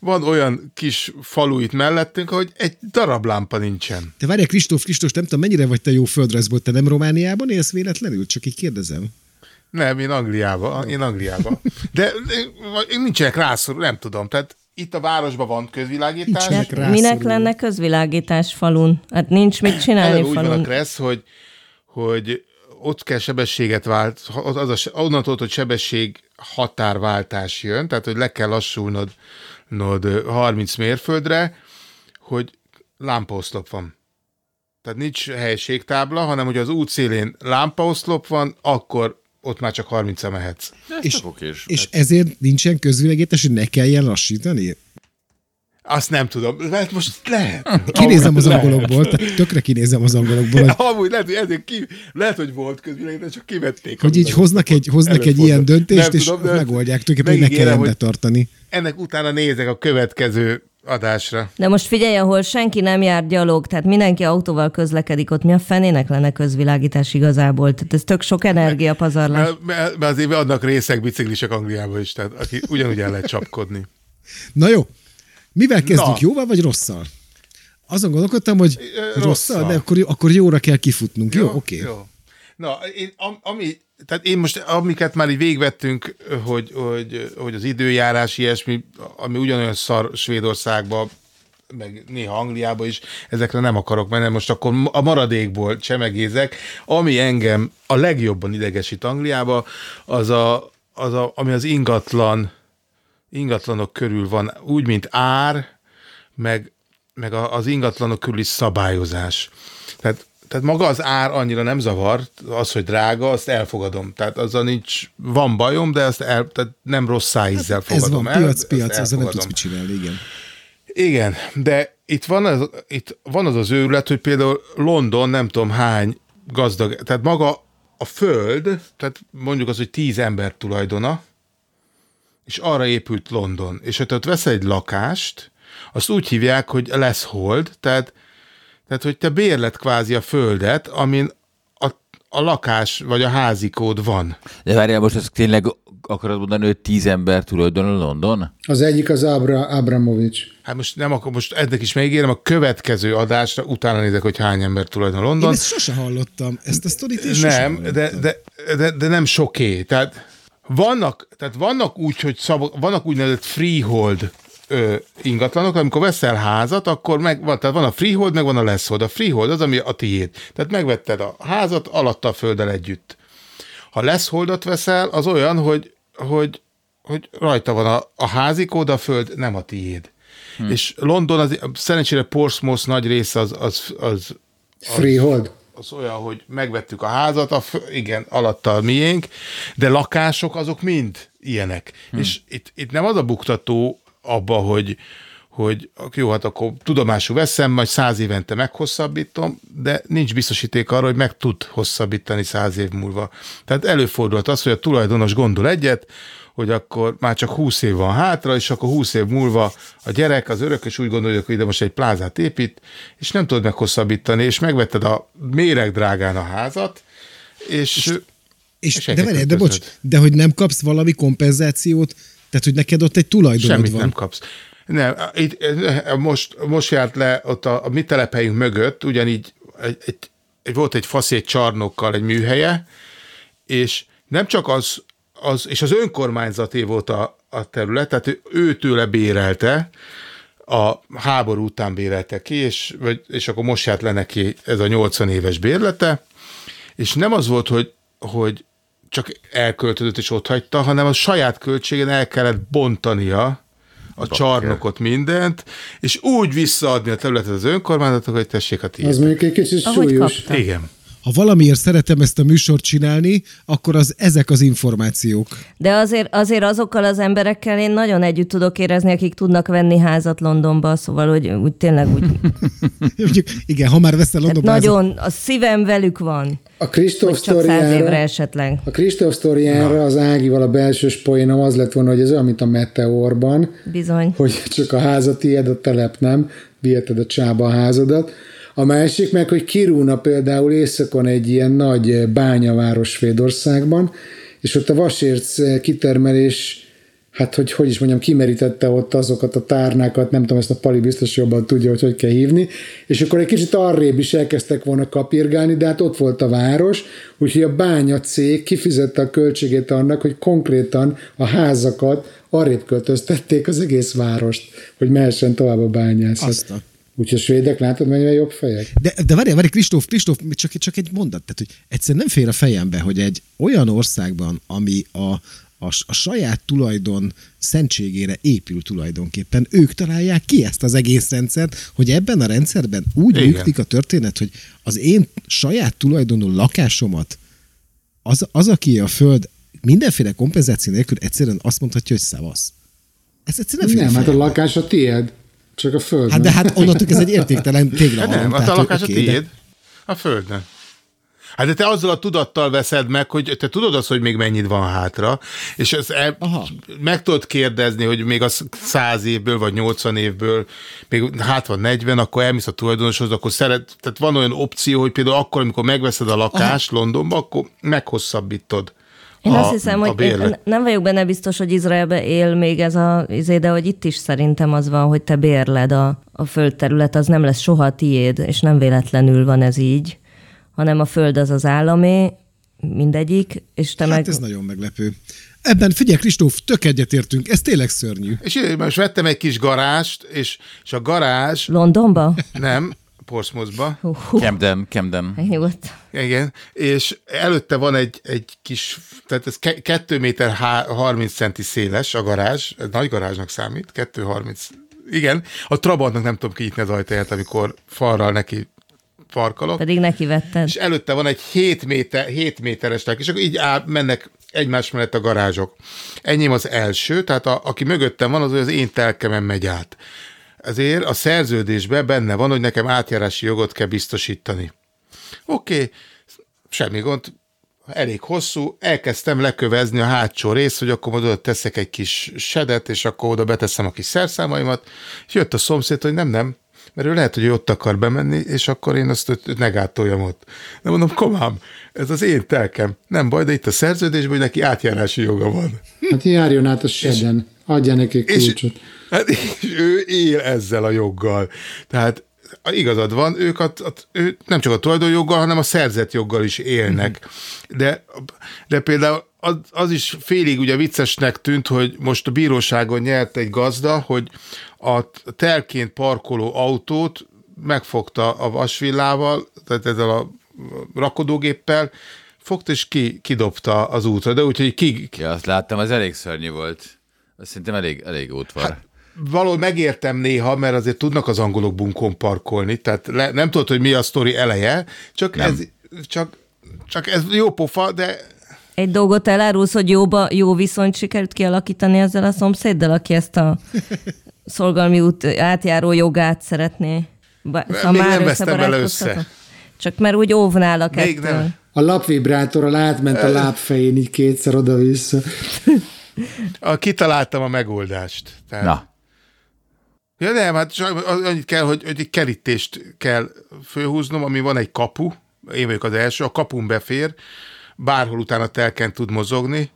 van olyan kis falu itt mellettünk, hogy egy darab lámpa nincsen. Te várjál, Kristóf, Kristóf, nem tudom, mennyire vagy te jó földrajzból, te nem Romániában élsz véletlenül? Csak így kérdezem. Nem, én Angliába, én Angliába. De én nincsenek rászorul, nem tudom. Tehát itt a városban van közvilágítás. Nincsenek De rászoruló. minek lenne közvilágítás falun? Hát nincs mit csinálni Eleve úgy van a falun. kressz, hogy, hogy ott kell sebességet vált, az, az a, onnantól, hogy sebesség határváltás jön, tehát hogy le kell lassulnod nod, ö, 30 mérföldre, hogy lámpaoszlop van. Tehát nincs helységtábla, hanem hogy az út szélén lámpaoszlop van, akkor ott már csak 30 mehetsz. És, okés. és ezért nincsen közvilágítás, hogy ne kelljen lassítani? Azt nem tudom. Lehet most lehet. Kinézem az Lehet. angolokból, tehát tökre kinézem az angolokból, hogy, Amúgy lehet, hogy ezért ki, lehet, hogy volt közvilágítás, csak kivették. hogy így hoznak egy, hoznak egy ilyen döntést, Nem és tudom, de megoldják tulajdonképpen, hogy ne megígérem, kelljen hogy betartani. Ennek utána nézek a következő adásra. De most figyelj, ahol senki nem jár gyalog, tehát mindenki autóval közlekedik, ott mi a fenének lenne közvilágítás igazából? Tehát ez tök sok energiapazarlás. Mert, mert, mert azért vannak részek biciklisek Angliában is, tehát aki ugyanúgy el lehet csapkodni. Na jó, mivel kezdünk, Na. jóval vagy rosszal? Azon gondolkodtam, hogy rosszal, rosszal. de akkor, akkor jóra kell kifutnunk. Jó, oké. Jó. Na, én, am, ami, tehát én most, amiket már így végvettünk, hogy, hogy, hogy az időjárás ilyesmi, ami ugyanolyan szar Svédországban, meg néha Angliába is, ezekre nem akarok menni, most akkor a maradékból csemegézek. Ami engem a legjobban idegesít Angliába, az, a, az a, ami az ingatlan, ingatlanok körül van, úgy, mint ár, meg, meg a- az ingatlanok körüli szabályozás. Tehát, tehát maga az ár annyira nem zavar, az, hogy drága, azt elfogadom. Tehát azzal nincs, van bajom, de azt el, tehát nem rossz szájízzel Ez fogadom van, el. piac, ezt piac, ezzel nem tudsz mit csinálni, igen. Igen, de itt van az, itt van az az őrület, hogy például London nem tudom hány gazdag, tehát maga a föld, tehát mondjuk az, hogy tíz ember tulajdona, és arra épült London. És hogy ott vesz egy lakást, azt úgy hívják, hogy lesz hold, tehát, tehát hogy te bérlet kvázi a földet, amin a, a lakás vagy a házikód van. De várjál, most ezt tényleg akarod mondani, hogy tíz ember tulajdonol London? Az egyik az Abra, Abramovics. Hát most nem, akkor most ennek is megígérem, a következő adásra utána nézek, hogy hány ember tulajdonol London. Én ezt sose hallottam, ezt a sztorit Nem, de, de, de, de, nem soké. Tehát vannak, tehát vannak úgy, hogy szab, vannak úgynevezett freehold ö, ingatlanok, amikor veszel házat, akkor meg van, tehát van a freehold, meg van a leasehold. A freehold az, ami a tiéd. Tehát megvetted a házat alatta a földdel együtt. Ha leaseholdot veszel, az olyan, hogy, hogy, hogy rajta van a, a házikód, a föld nem a tiéd. Hmm. És London, az, szerencsére Portsmouth nagy része az, az, az, az Freehold? Az olyan, hogy megvettük a házat, a, igen, alatta a miénk, de lakások azok mind ilyenek. Hmm. És itt, itt nem az a buktató abba, hogy, hogy jó, hát akkor tudomásul veszem, majd száz évente meghosszabbítom, de nincs biztosíték arra, hogy meg tud hosszabbítani száz év múlva. Tehát előfordult az, hogy a tulajdonos gondol egyet, hogy akkor már csak 20 év van hátra, és akkor 20 év múlva a gyerek, az örökös úgy gondolja, hogy ide most egy plázát épít, és nem tudod meghosszabbítani, és megvetted a méreg drágán a házat, és... és, és, és de, várjál, de bocs, de hogy nem kapsz valami kompenzációt, tehát hogy neked ott egy tulajdonod Semmit van. nem kapsz. Nem, itt, most, most járt le ott a, a mi telephelyünk mögött, ugyanígy egy, egy, volt egy faszét csarnokkal egy műhelye, és nem csak az, az és az önkormányzaté volt a, a terület, tehát ő, ő tőle bérelte, a háború után bérelte ki, és, vagy, és akkor most járt le neki ez a 80 éves bérlete, és nem az volt, hogy, hogy csak elköltözött és ott hagyta, hanem a saját költségen el kellett bontania a Bakker. csarnokot, mindent, és úgy visszaadni a területet az önkormányzatok, hogy tessék a tiéd. Az mondjuk egy kicsit súlyos. Igen ha valamiért szeretem ezt a műsort csinálni, akkor az ezek az információk. De azért, azért azokkal az emberekkel én nagyon együtt tudok érezni, akik tudnak venni házat Londonba, szóval, hogy úgy tényleg úgy... Igen, ha már veszel Londonba... nagyon, a szívem velük van. A Kristóf sztoriára, esetleg. A Kristóf sztoriára az Ágival a belsős poénom az lett volna, hogy ez olyan, mint a Meteorban. Bizony. Hogy csak a házat tiéd, a telep nem, viheted a csába a házadat. A másik meg, hogy Kiruna például északon egy ilyen nagy bányaváros Svédországban, és ott a vasérc kitermelés hát hogy, hogy is mondjam, kimerítette ott azokat a tárnákat, nem tudom, ezt a Pali biztos jobban tudja, hogy hogy kell hívni, és akkor egy kicsit arrébb is elkezdtek volna kapirgálni, de hát ott volt a város, úgyhogy a bánya cég kifizette a költségét annak, hogy konkrétan a házakat arrébb költöztették az egész várost, hogy mehessen tovább a bányászat. Azt a Úgyhogy a svédek látod, mennyire jobb fejek? De, de várj, várj, Kristóf, Kristóf, csak, csak egy mondat, tehát, hogy egyszerűen nem fér a fejembe, hogy egy olyan országban, ami a, a, a saját tulajdon szentségére épül tulajdonképpen. Ők találják ki ezt az egész rendszert, hogy ebben a rendszerben úgy Igen. működik a történet, hogy az én saját tulajdonú lakásomat az, az, aki a föld mindenféle kompenzáció nélkül egyszerűen azt mondhatja, hogy szavasz. Ez egyszerűen nem, nem hát a lakás a tiéd. Csak a föld. Hát de hát onnantól ez egy értéktelen tégla. Hát nem, hát a lakás okay, a tiéd. De... A földön. Hát de te azzal a tudattal veszed meg, hogy te tudod azt, hogy még mennyit van hátra, és ezt el, meg tudod kérdezni, hogy még az száz évből, vagy 80 évből, még hát van 40, akkor elmész a tulajdonoshoz, akkor szeret, tehát van olyan opció, hogy például akkor, amikor megveszed a lakást Aha. Londonba, akkor meghosszabbítod. Én a, azt hiszem, hogy én nem vagyok benne biztos, hogy Izraelbe él még ez a izé, de hogy itt is szerintem az van, hogy te bérled a, a földterület, az nem lesz soha tiéd, és nem véletlenül van ez így, hanem a föld az az államé, mindegyik, és te hát meg... ez nagyon meglepő. Ebben figyelj, Kristóf, tök egyetértünk, ez tényleg szörnyű. És én most vettem egy kis garást, és, és a garázs... Londonba? Nem, Portsmouthba. Camden, Camden. Nyugodt. Igen, és előtte van egy, egy kis, tehát ez 2 méter 30 centi széles a garázs, ez nagy garázsnak számít, 2,30. Igen, a Trabantnak nem tudom kinyitni az ajtaját, amikor falral neki farkalok. Pedig neki vetted. És előtte van egy 7, méter, 7 méteres és akkor így áll, mennek egymás mellett a garázsok. Enyém az első, tehát a, aki mögöttem van, az, hogy az én telkemen megy át. Ezért a szerződésben benne van, hogy nekem átjárási jogot kell biztosítani. Oké, okay, semmi gond, elég hosszú, elkezdtem lekövezni a hátsó részt, hogy akkor oda teszek egy kis sedet, és akkor oda beteszem a kis szerszámaimat, és jött a szomszéd, hogy nem, nem, mert ő lehet, hogy ő ott akar bemenni, és akkor én azt ne gátoljam ott. De mondom, komám, ez az én telkem. Nem baj, de itt a szerződésben, hogy neki átjárási joga van. Hát járjon át a seden, adja neki kulcsot. És, hát, és ő él ezzel a joggal. Tehát igazad van, ők a, a, ő nem csak a tulajdonjoggal, hanem a szerzett joggal is élnek. De, de például az, az is félig ugye viccesnek tűnt, hogy most a bíróságon nyert egy gazda, hogy a telként parkoló autót megfogta a vasvillával, tehát ezzel a rakodógéppel, fogta és ki, kidobta az útra, de úgyhogy ki... Ja, azt láttam, az elég szörnyű volt. Szerintem elég, elég útvar. Hát, valahol megértem néha, mert azért tudnak az angolok bunkon parkolni, tehát le, nem tudod, hogy mi a sztori eleje, csak nem. ez, csak, csak ez jó pofa, de egy dolgot elárulsz, hogy jóba, jó viszonyt sikerült kialakítani ezzel a szomszéddal, aki ezt a szolgalmi út átjáró jogát szeretné. Ba, szóval Még már nem vesztem bele össze. Csak mert úgy óvnálak Még ettől. Nem. A lapvibrátorral átment a lábfején így kétszer oda-vissza. A, kitaláltam a megoldást. Tehát... Na. Ja nem, hát annyit kell, hogy, hogy egy kerítést kell főhúznom, ami van egy kapu, én vagyok az első, a kapun befér, bárhol utána telken tud mozogni,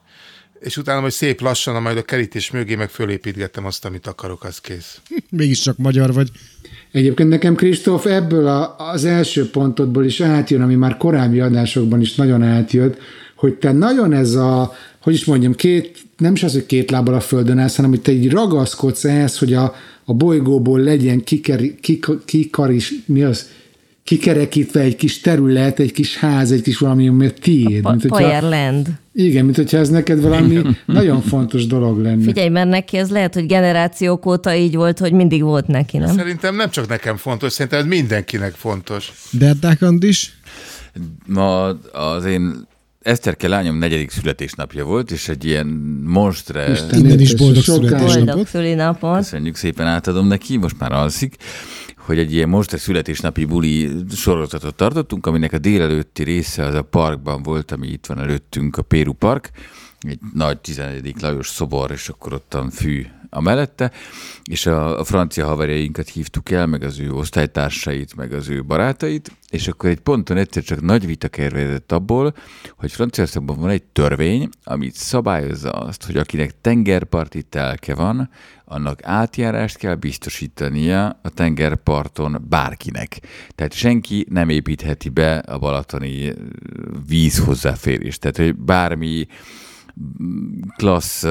és utána majd szép lassan, majd a kerítés mögé meg fölépítgettem azt, amit akarok, az kész. Mégiscsak magyar vagy. Egyébként nekem, Kristóf, ebből a, az első pontodból is átjön, ami már korábbi adásokban is nagyon átjött, hogy te nagyon ez a, hogy is mondjam, két, nem is az, hogy két lábbal a földön állsz, hanem hogy te így ragaszkodsz ehhez, hogy a, a bolygóból legyen kikeri, kikaris, mi az, kikerekítve egy kis terület, egy kis ház, egy kis valami, ami a tiéd. A mint hogyha, Igen, mint hogyha ez neked valami nagyon fontos dolog lenne. Figyelj, mert neki ez lehet, hogy generációk óta így volt, hogy mindig volt neki, nem? Szerintem nem csak nekem fontos, szerintem ez mindenkinek fontos. Berdák Andis? Ma az én Eszterke lányom negyedik születésnapja volt, és egy ilyen monstre... Isten Innen is boldog születésnapot. Boldog szülinapot. Köszönjük szépen, átadom neki, most már alszik hogy egy ilyen most egy születésnapi buli sorozatot tartottunk, aminek a délelőtti része az a parkban volt, ami itt van előttünk, a Péru Park, egy nagy 11. Lajos szobor, és akkor ottan fű a mellette, és a, a francia haverjainkat hívtuk el, meg az ő osztálytársait, meg az ő barátait, és akkor egy ponton egyszer csak nagy vita kervezett abból, hogy Franciaországban van egy törvény, amit szabályozza azt, hogy akinek tengerparti telke van, annak átjárást kell biztosítania a tengerparton bárkinek. Tehát senki nem építheti be a balatoni víz hozzáférést. Tehát, hogy bármi klassz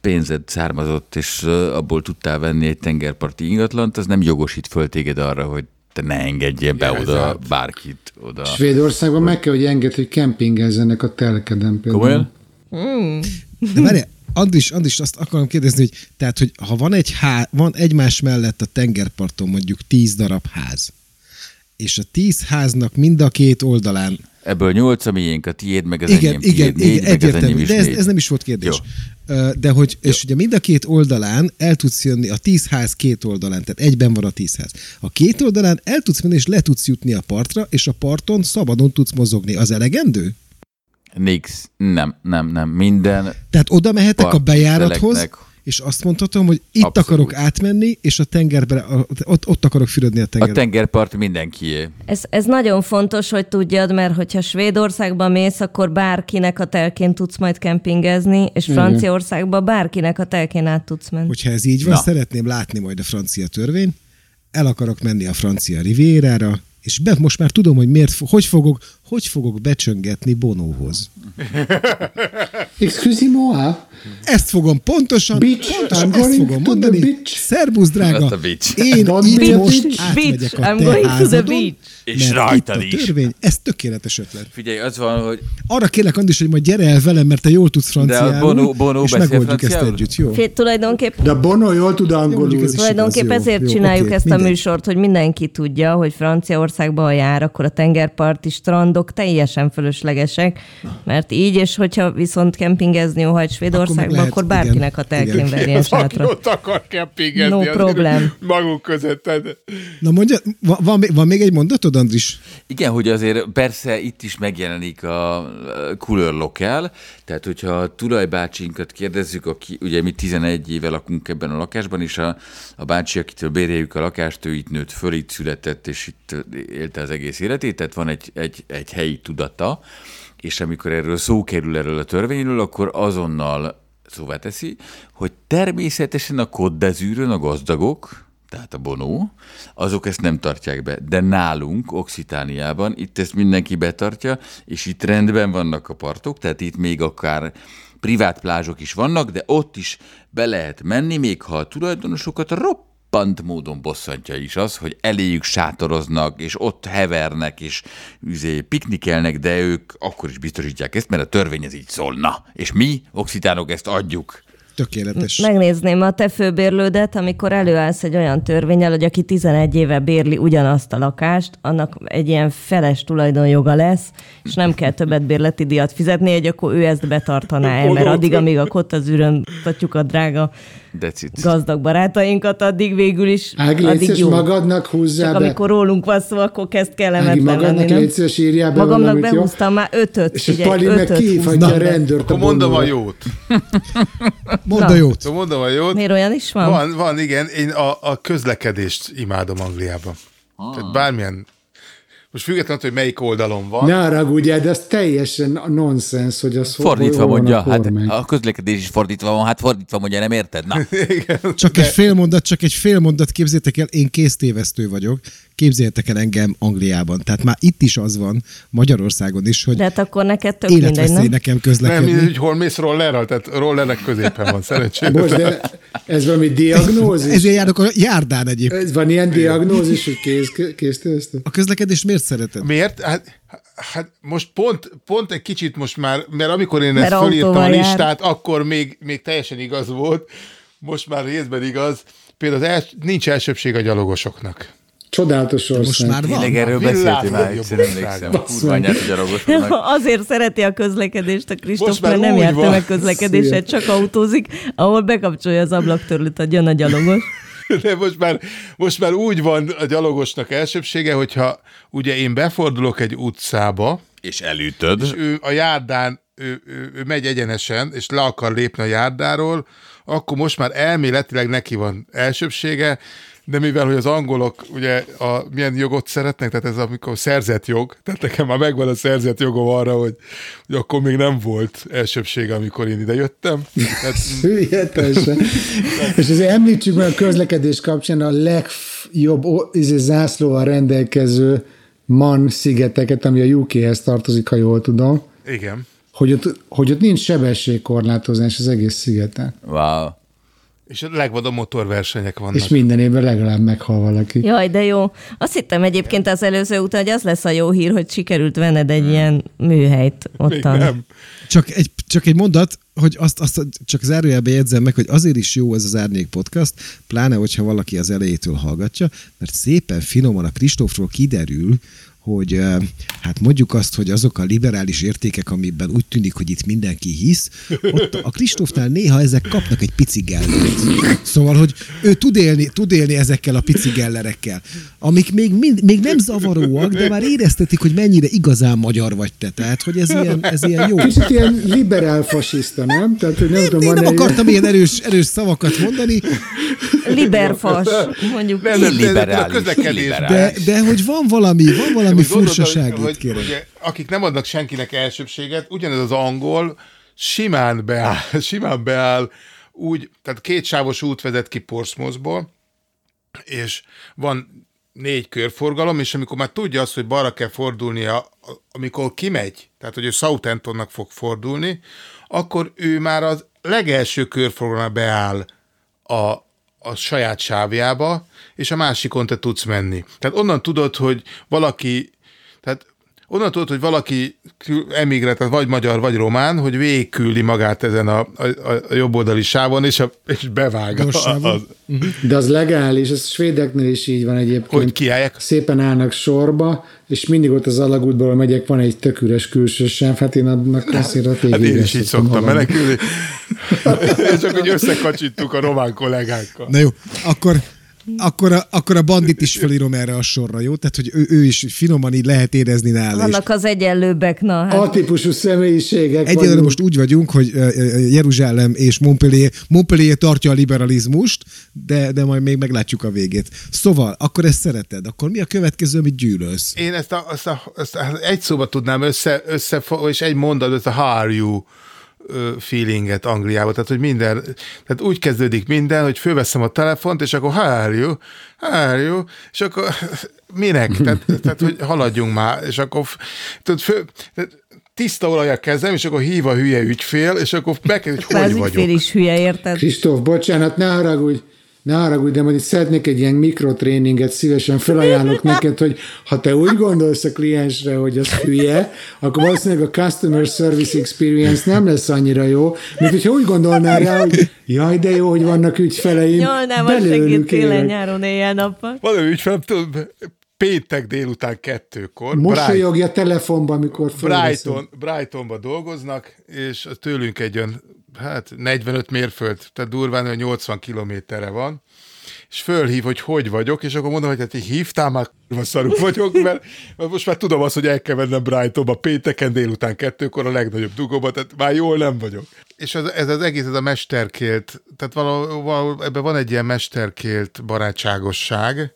pénzed származott, és abból tudtál venni egy tengerparti ingatlant, az nem jogosít föl téged arra, hogy te ne engedjél be ja, oda hát. bárkit. Oda. Svédországban meg kell, hogy enged, hogy kempingezzenek a telkeden például. Komolyan? Mm. De várj, Andris, Andris, azt akarom kérdezni, hogy tehát, hogy ha van egy há, van egymás mellett a tengerparton mondjuk tíz darab ház, és a tíz háznak mind a két oldalán Ebből nyolc a miénk, a tiéd, meg az igen, enyém, igen, tiéd, igen, négy, egyértelmű, meg az de ez, ez, nem is volt kérdés. Jó. De hogy, Jó. és ugye mind a két oldalán el tudsz jönni, a tíz ház két oldalán, tehát egyben van a tíz ház. A két oldalán el tudsz menni, és le tudsz jutni a partra, és a parton szabadon tudsz mozogni. Az elegendő? Nix, nem, nem, nem, minden. Tehát oda mehetek a bejárathoz, és azt mondhatom, hogy itt Abszolút. akarok átmenni, és a tengerbe, ott, ott akarok fürödni a tengerbe. A tengerpart mindenkié. Ez, ez nagyon fontos, hogy tudjad, mert hogyha Svédországba mész, akkor bárkinek a telkén tudsz majd kempingezni, és Franciaországba bárkinek a telkén át tudsz menni. Hogyha ez így van, Na. szeretném látni majd a francia törvény, el akarok menni a francia rivérára, és be, most már tudom, hogy miért, hogy fogok, hogy fogok becsöngetni Bonóhoz. Excusez-moi. Ezt fogom pontosan, bitch, pontosan ezt fogom mondani. Szerbusz, drága. Én itt most bitch, átmegyek a te házadon, és rajtad is. törvény, ez tökéletes ötlet. Figyelj, az van, hogy... Arra kérlek, Andis, hogy majd gyere el velem, mert te jól tudsz franciául, De Bono, Bono és megoldjuk ezt együtt, jó? Fé, tulajdonképpen... De Bono jól tud angolul. Tulajdonképpen ezért jó, csináljuk okay, ezt minden. a műsort, hogy mindenki tudja, hogy Franciaországban jár, akkor a tengerparti strandok teljesen fölöslegesek, mert így, és hogyha viszont kempingezni óhajt Svédországban, lehet, akkor bárkinek a telkén verjen az, aki ott akar kempingezni, no problem. maguk között. Na mondja, van, van még egy mondatod, Andris? Igen, hogy azért persze itt is megjelenik a Cooler Local, tehát hogyha a tulajbácsinkat kérdezzük, aki ugye mi 11 éve lakunk ebben a lakásban, és a, a bácsi, akitől bérjük a lakást, ő itt nőtt föl, itt született, és itt élte az egész életét, tehát van egy, egy, egy helyi tudata, és amikor erről szó kerül erről a törvényről, akkor azonnal szóvá teszi, hogy természetesen a koddezűrön a gazdagok, tehát a bonó, azok ezt nem tartják be. De nálunk, Oxitániában, itt ezt mindenki betartja, és itt rendben vannak a partok, tehát itt még akár privát plázsok is vannak, de ott is be lehet menni, még ha a tulajdonosokat ropp roppant módon bosszantja is az, hogy eléjük sátoroznak, és ott hevernek, és üzé, piknikelnek, de ők akkor is biztosítják ezt, mert a törvény ez így szólna. És mi, oxitánok, ezt adjuk. Tökéletes. Megnézném a te főbérlődet, amikor előállsz egy olyan törvényel, hogy aki 11 éve bérli ugyanazt a lakást, annak egy ilyen feles tulajdonjoga lesz, és nem kell többet bérleti díjat fizetni, hogy akkor ő ezt betartaná el, mert addig, amíg a kott az tatjuk a drága Decit. gazdag barátainkat, addig végül is Ági, addig jó. magadnak húzzá Csak be. amikor rólunk van szó, akkor kezd kellemetlen Ági, magadnak lenni, légy írjál be Magamnak valamit, behúztam jó? már ötöt. És a Pali meg kihívhatja a rendőrt Akkor mondom a jót. Mondd a jót. Akkor mondom a jót. Miért olyan is van? Van, van igen. Én a, a közlekedést imádom Angliában. Ah. Tehát bármilyen most függetlenül, hogy melyik oldalon van. Ne haragudj, de ez teljesen nonsens, hogy az Fordítva hol mondja, a hát a közlekedés is fordítva van, hát fordítva mondja, nem érted? Na. Igen, csak de... egy fél mondat, csak egy fél mondat, képzétek el, én kéztévesztő vagyok, képzeljétek el engem Angliában. Tehát már itt is az van, Magyarországon is, hogy De hát akkor neked tök mindegy, nem? nekem közlekedni. Nem, hogy hol mész rollerral, tehát rollernek középen van, szerencsére. Most, de ez valami diagnózis? Ezért járok a járdán egyébként. Ez van ilyen diagnózis, hogy kéz, kéz A közlekedést miért szereted? Miért? Hát, hát most pont, pont egy kicsit most már, mert amikor én mert ezt fölírtam a listát, jár. akkor még, még teljesen igaz volt, most már részben igaz. Például az els, nincs elsőbség a gyalogosoknak. Csodálatos ország. Most már van. Tényleg erről beszéltél már egyszer, emlékszem. Azért szereti a közlekedést a Kristóf, mert nem járt meg közlekedéssel, csak autózik, ahol bekapcsolja az ablaktörlőt a gyalogos. De most már, most már úgy van a gyalogosnak elsőbsége, hogyha ugye én befordulok egy utcába, és elütöd, és ő a járdán, ő, ő, ő megy egyenesen, és le akar lépni a járdáról, akkor most már elméletileg neki van elsőbsége, de mivel, hogy az angolok ugye a, milyen jogot szeretnek, tehát ez amikor szerzett jog, tehát nekem már megvan a szerzett jogom arra, hogy, hogy akkor még nem volt elsőbsége, amikor én ide jöttem. Tehát... És azért említsük meg a közlekedés kapcsán a legjobb izé, zászlóval rendelkező Man szigeteket, ami a UK-hez tartozik, ha jól tudom. Igen. Hogy ott, hogy ott nincs sebességkorlátozás az egész szigeten. Wow. És a legvadabb motorversenyek vannak. És minden évben legalább meghal valaki. Jaj, de jó. Azt hittem egyébként az előző után, hogy az lesz a jó hír, hogy sikerült venned egy ilyen műhelyt ottan. nem. Csak egy, csak egy mondat, hogy azt, azt csak zárójelbe jegyzem meg, hogy azért is jó ez az Árnyék Podcast, pláne, hogyha valaki az elejétől hallgatja, mert szépen finoman a Kristófról kiderül, hogy hát mondjuk azt, hogy azok a liberális értékek, amiben úgy tűnik, hogy itt mindenki hisz, ott a Kristófnál néha ezek kapnak egy pici gellert. Szóval, hogy ő tud élni, tud élni ezekkel a pici gellerekkel, amik még, mind, még nem zavaróak, de már éreztetik, hogy mennyire igazán magyar vagy te. Tehát, hogy ez ilyen, ez ilyen jó. Kicsit ilyen liberál fasiszta, nem? Tehát, hogy nem, én, tudom, én nem akartam ilyen erős, erős szavakat mondani. Liberfas, mondjuk. Nem, nem, liberális, De, de hogy van valami, van valami valami furcsaság hogy, kérem. Ugye, akik nem adnak senkinek elsőbséget, ugyanez az angol simán beáll, simán beáll úgy, tehát kétsávos út vezet ki Portsmouthból, és van négy körforgalom, és amikor már tudja azt, hogy balra kell fordulnia, amikor kimegy, tehát hogy ő Southamptonnak fog fordulni, akkor ő már az legelső körforgalomra beáll a, a saját sávjába, és a másikon te tudsz menni. Tehát onnan tudod, hogy valaki, tehát onnan tudod, hogy valaki emigrált, vagy magyar, vagy román, hogy végigküldi magát ezen a, a, a jobboldali sávon, és, a, és bevág. A, az. De az legális, ez svédeknél is így van egyébként. Hogy kiállják? Szépen állnak sorba, és mindig ott az alagútból megyek, van egy tök üres külső sem, hát én annak azért a Hát én is így szoktam menekülni. és akkor úgy összekacsítunk a román kollégákkal. Na jó, akkor akkor a, akkor a bandit is felírom erre a sorra, jó? Tehát, hogy ő, ő is finoman így lehet érezni nála. Vannak az egyenlőbbek, na. Hát. A-típusú személyiségek. Egyelőre most úgy vagyunk, hogy Jeruzsálem és Montpellier, Montpellier tartja a liberalizmust, de, de majd még meglátjuk a végét. Szóval, akkor ezt szereted. Akkor mi a következő, amit gyűlölsz? Én ezt, a, ezt, a, ezt a, egy szóba tudnám össze, össze és egy mondat, ez a how are you feelinget Angliába, tehát hogy minden, tehát úgy kezdődik minden, hogy fölveszem a telefont, és akkor how are you? How are you? És akkor minek? Tehát, tehát hogy haladjunk már, és akkor tudod, fő, tehát, tiszta olaj a kezem, és akkor hív a hülye ügyfél, és akkor megkérdezi, hogy hogy vagyok. Az is hülye, érted? Kristóf, bocsánat, ne haragudj, ne haragudj, de majd itt szeretnék egy ilyen mikrotréninget, szívesen felajánlok neked, hogy ha te úgy gondolsz a kliensre, hogy az hülye, akkor valószínűleg a customer service experience nem lesz annyira jó, mint hogyha úgy gondolnál rá, hogy jaj, de jó, hogy vannak ügyfeleim. Nyolnám a segít télen, nyáron, éjjel-nappal. Van ügyfelem, péntek délután kettőkor. Mosolyogja telefonban, amikor Brighton, Brightonba dolgoznak, és tőlünk egy olyan hát 45 mérföld, tehát durván hogy 80 kilométerre van, és fölhív, hogy hogy vagyok, és akkor mondom, hogy hát hívtál már, szarú vagyok, mert, mert most már tudom azt, hogy el kell vennem Brightonba pénteken délután kettőkor a legnagyobb dugóba, tehát már jól nem vagyok. És ez, ez az egész, ez a mesterkélt, tehát valahol, valahol ebben van egy ilyen mesterkélt barátságosság,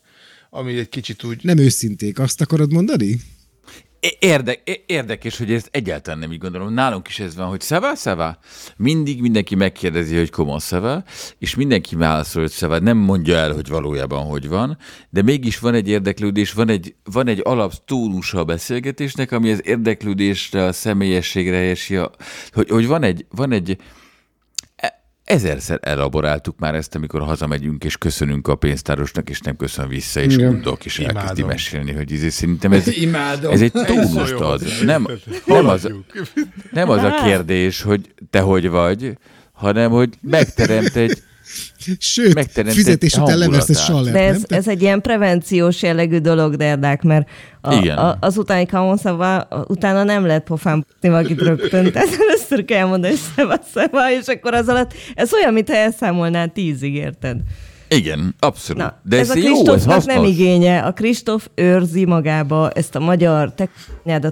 ami egy kicsit úgy... Nem őszinték, azt akarod mondani? Érde, érdekes, hogy ezt egyáltalán nem így gondolom. Nálunk is ez van, hogy szeva, szeva. Mindig mindenki megkérdezi, hogy komon szeva, és mindenki válaszol, hogy szeva. Nem mondja el, hogy valójában hogy van, de mégis van egy érdeklődés, van egy, van egy alap a beszélgetésnek, ami az érdeklődésre, a személyességre a, hogy, hogy van egy, van egy, ezerszer elaboráltuk már ezt, amikor hazamegyünk, és köszönünk a pénztárosnak, és nem köszön vissza, és undok, és Imádom. elkezdi mesélni, hogy izé, szerintem ez, ez egy tónust ad. Nem, nem, az, nem az a kérdés, hogy te hogy vagy, hanem hogy megteremt egy Sőt, fizetés után leversz egy saller, De ez, ez egy ilyen prevenciós jellegű dolog, Derdák, mert a, Igen. A, az utáni kamonszava utána nem lehet pofán valakit rögtön. Tehát először kell mondani, hogy szeva, szeva, és akkor az alatt, ez olyan, mintha elszámolnál tízig, érted? Igen, abszolút. Na, De ez, ez a Kristófnak nem igénye. A Kristóf őrzi magába ezt a magyar te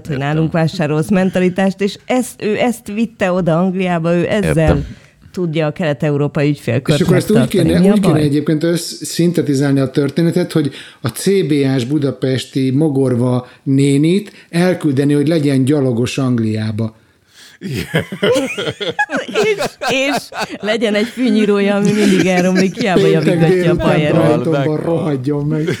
hogy nálunk vásárolsz mentalitást, és ezt, ő ezt vitte oda Angliába, ő ezzel Értem tudja a kelet-európai ügyfélkört És akkor ezt úgy kéne, úgy kéne egyébként szintetizálni a történetet, hogy a CBS budapesti mogorva nénit elküldeni, hogy legyen gyalogos Angliába. Yeah. és, és legyen egy fűnyírója, ami mindig elromlik, hiába javítatja a pajeron. rohadjon meg.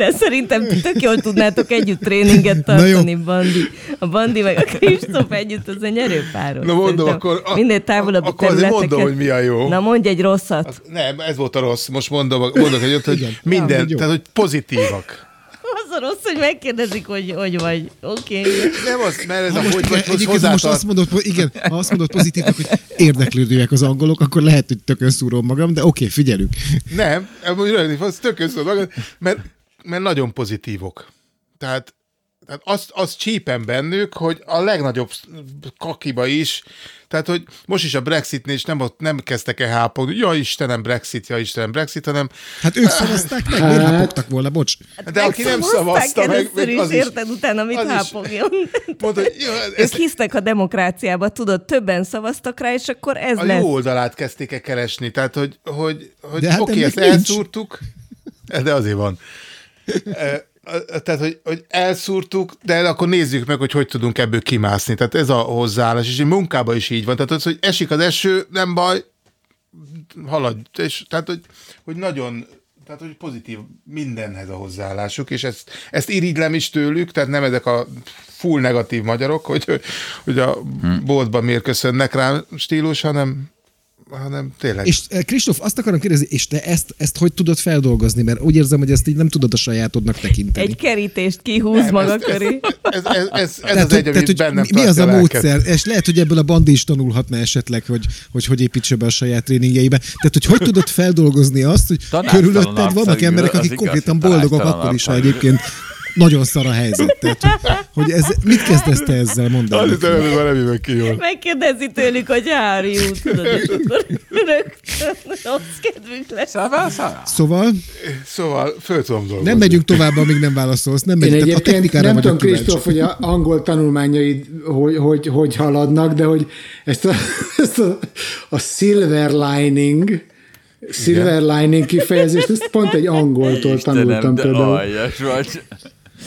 de szerintem tök jól tudnátok együtt tréninget tartani, Bandi. A Bandi meg a Kristóf együtt az egy nyerőpáros. Na mondom, akkor... A, minél távolabb akkor területeket. mondom, hogy mi a jó. Na mondj egy rosszat. Az, nem, ez volt a rossz. Most mondom, mondok egy hogy minden, ja, tehát hogy pozitívak. Az a rossz, hogy megkérdezik, hogy hogy vagy. Oké. Okay. Nem az, mert ez a hogy vagy, most most azt mondod, igen, ha azt mondod pozitívnak, hogy érdeklődőek az angolok, akkor lehet, hogy tökön szúrom magam, de oké, okay, figyelünk. Nem, az tökön szúrom magam, mert mert nagyon pozitívok. Tehát, tehát azt, azt csípem bennük, hogy a legnagyobb kakiba is, tehát, hogy most is a Brexitnél is nem, nem kezdtek el hápogni, ja Istenem Brexit, ja Istenem Brexit, hanem... Hát ők szavazták meg, miért hát- hápogtak volna, bocs? Hát De aki nem szavazta meg, meg az is, érted utána, mit hápogjon. Mondta, hogy, jó, ez... Ők hisznek a demokráciába, tudod, többen szavaztak rá, és akkor ez a lesz. A jó oldalát kezdték el keresni, tehát, hogy, hogy, hogy hát oké, ezt elszúrtuk, de azért van tehát, hogy, hogy elszúrtuk, de akkor nézzük meg, hogy hogy tudunk ebből kimászni. Tehát ez a hozzáállás, és munkában is így van. Tehát az, hogy esik az eső, nem baj, haladj. És, tehát, hogy, hogy nagyon tehát, hogy pozitív mindenhez a hozzáállásuk, és ezt, ezt irigylem is tőlük, tehát nem ezek a full negatív magyarok, hogy, hogy a hm. boltban miért köszönnek rám stílus, hanem hanem tényleg. És eh, Kristóf, azt akarom kérdezni, és te ezt, ezt hogy tudod feldolgozni? Mert úgy érzem, hogy ezt így nem tudod a sajátodnak tekinteni. Egy kerítést kihúz nem, maga ez, köré. Ez, ez, ez, ez, tehát, az egy, tehát, bennem Mi az a módszer? És lehet, hogy ebből a bandi is tanulhatna esetleg, hogy hogy, hogy építse be a saját tréningjeibe. Tehát, hogy hogy tudod feldolgozni azt, hogy körülötted vannak emberek, akik konkrétan boldogok akkor is, ha egyébként nagyon szar a helyzet. Tehát, hogy ez, mit kezdesz te ezzel mondani? Az hogy valami ki jól. Megkérdezi tőlük, hogy Hári út, tudod, és akkor rögtön rossz kedvünk lesz. Szóval? Szóval? Szóval föl tudom dolgozni. Nem megyünk tovább, amíg nem válaszolsz. Nem megyünk. Én a technikára nem tudom, Kristóf, hogy a angol tanulmányaid hogy, hogy, hogy haladnak, de hogy ezt a, ezt a, a silver lining, Silver lining kifejezést, ezt pont egy angoltól Istenem, tanultam de például. Aljas vagy.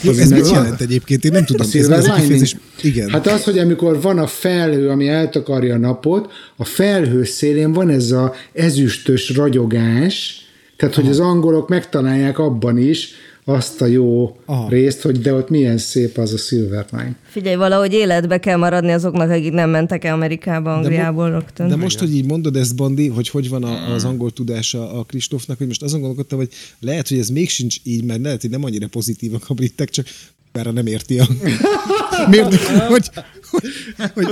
Az ez mit jelent egyébként? Én nem tudom. A silver ez lining. Igen. Hát az, hogy amikor van a felhő, ami eltakarja a napot, a felhő szélén van ez a ezüstös ragyogás, tehát, hogy az angolok megtalálják abban is, azt a jó Aha. részt, hogy de ott milyen szép az a Silverline. Figyelj, valahogy életbe kell maradni azoknak, akik nem mentek Amerikába, Angliából de rögtön. De most, hogy így mondod ezt, Bandi, hogy hogy van a, az angol tudása a Kristófnak, hogy most azon gondolkodtam, hogy lehet, hogy ez még sincs így, mert lehet, hogy nem annyira pozitívak a britek, csak bár nem érti a... Miért, hogy, hogy,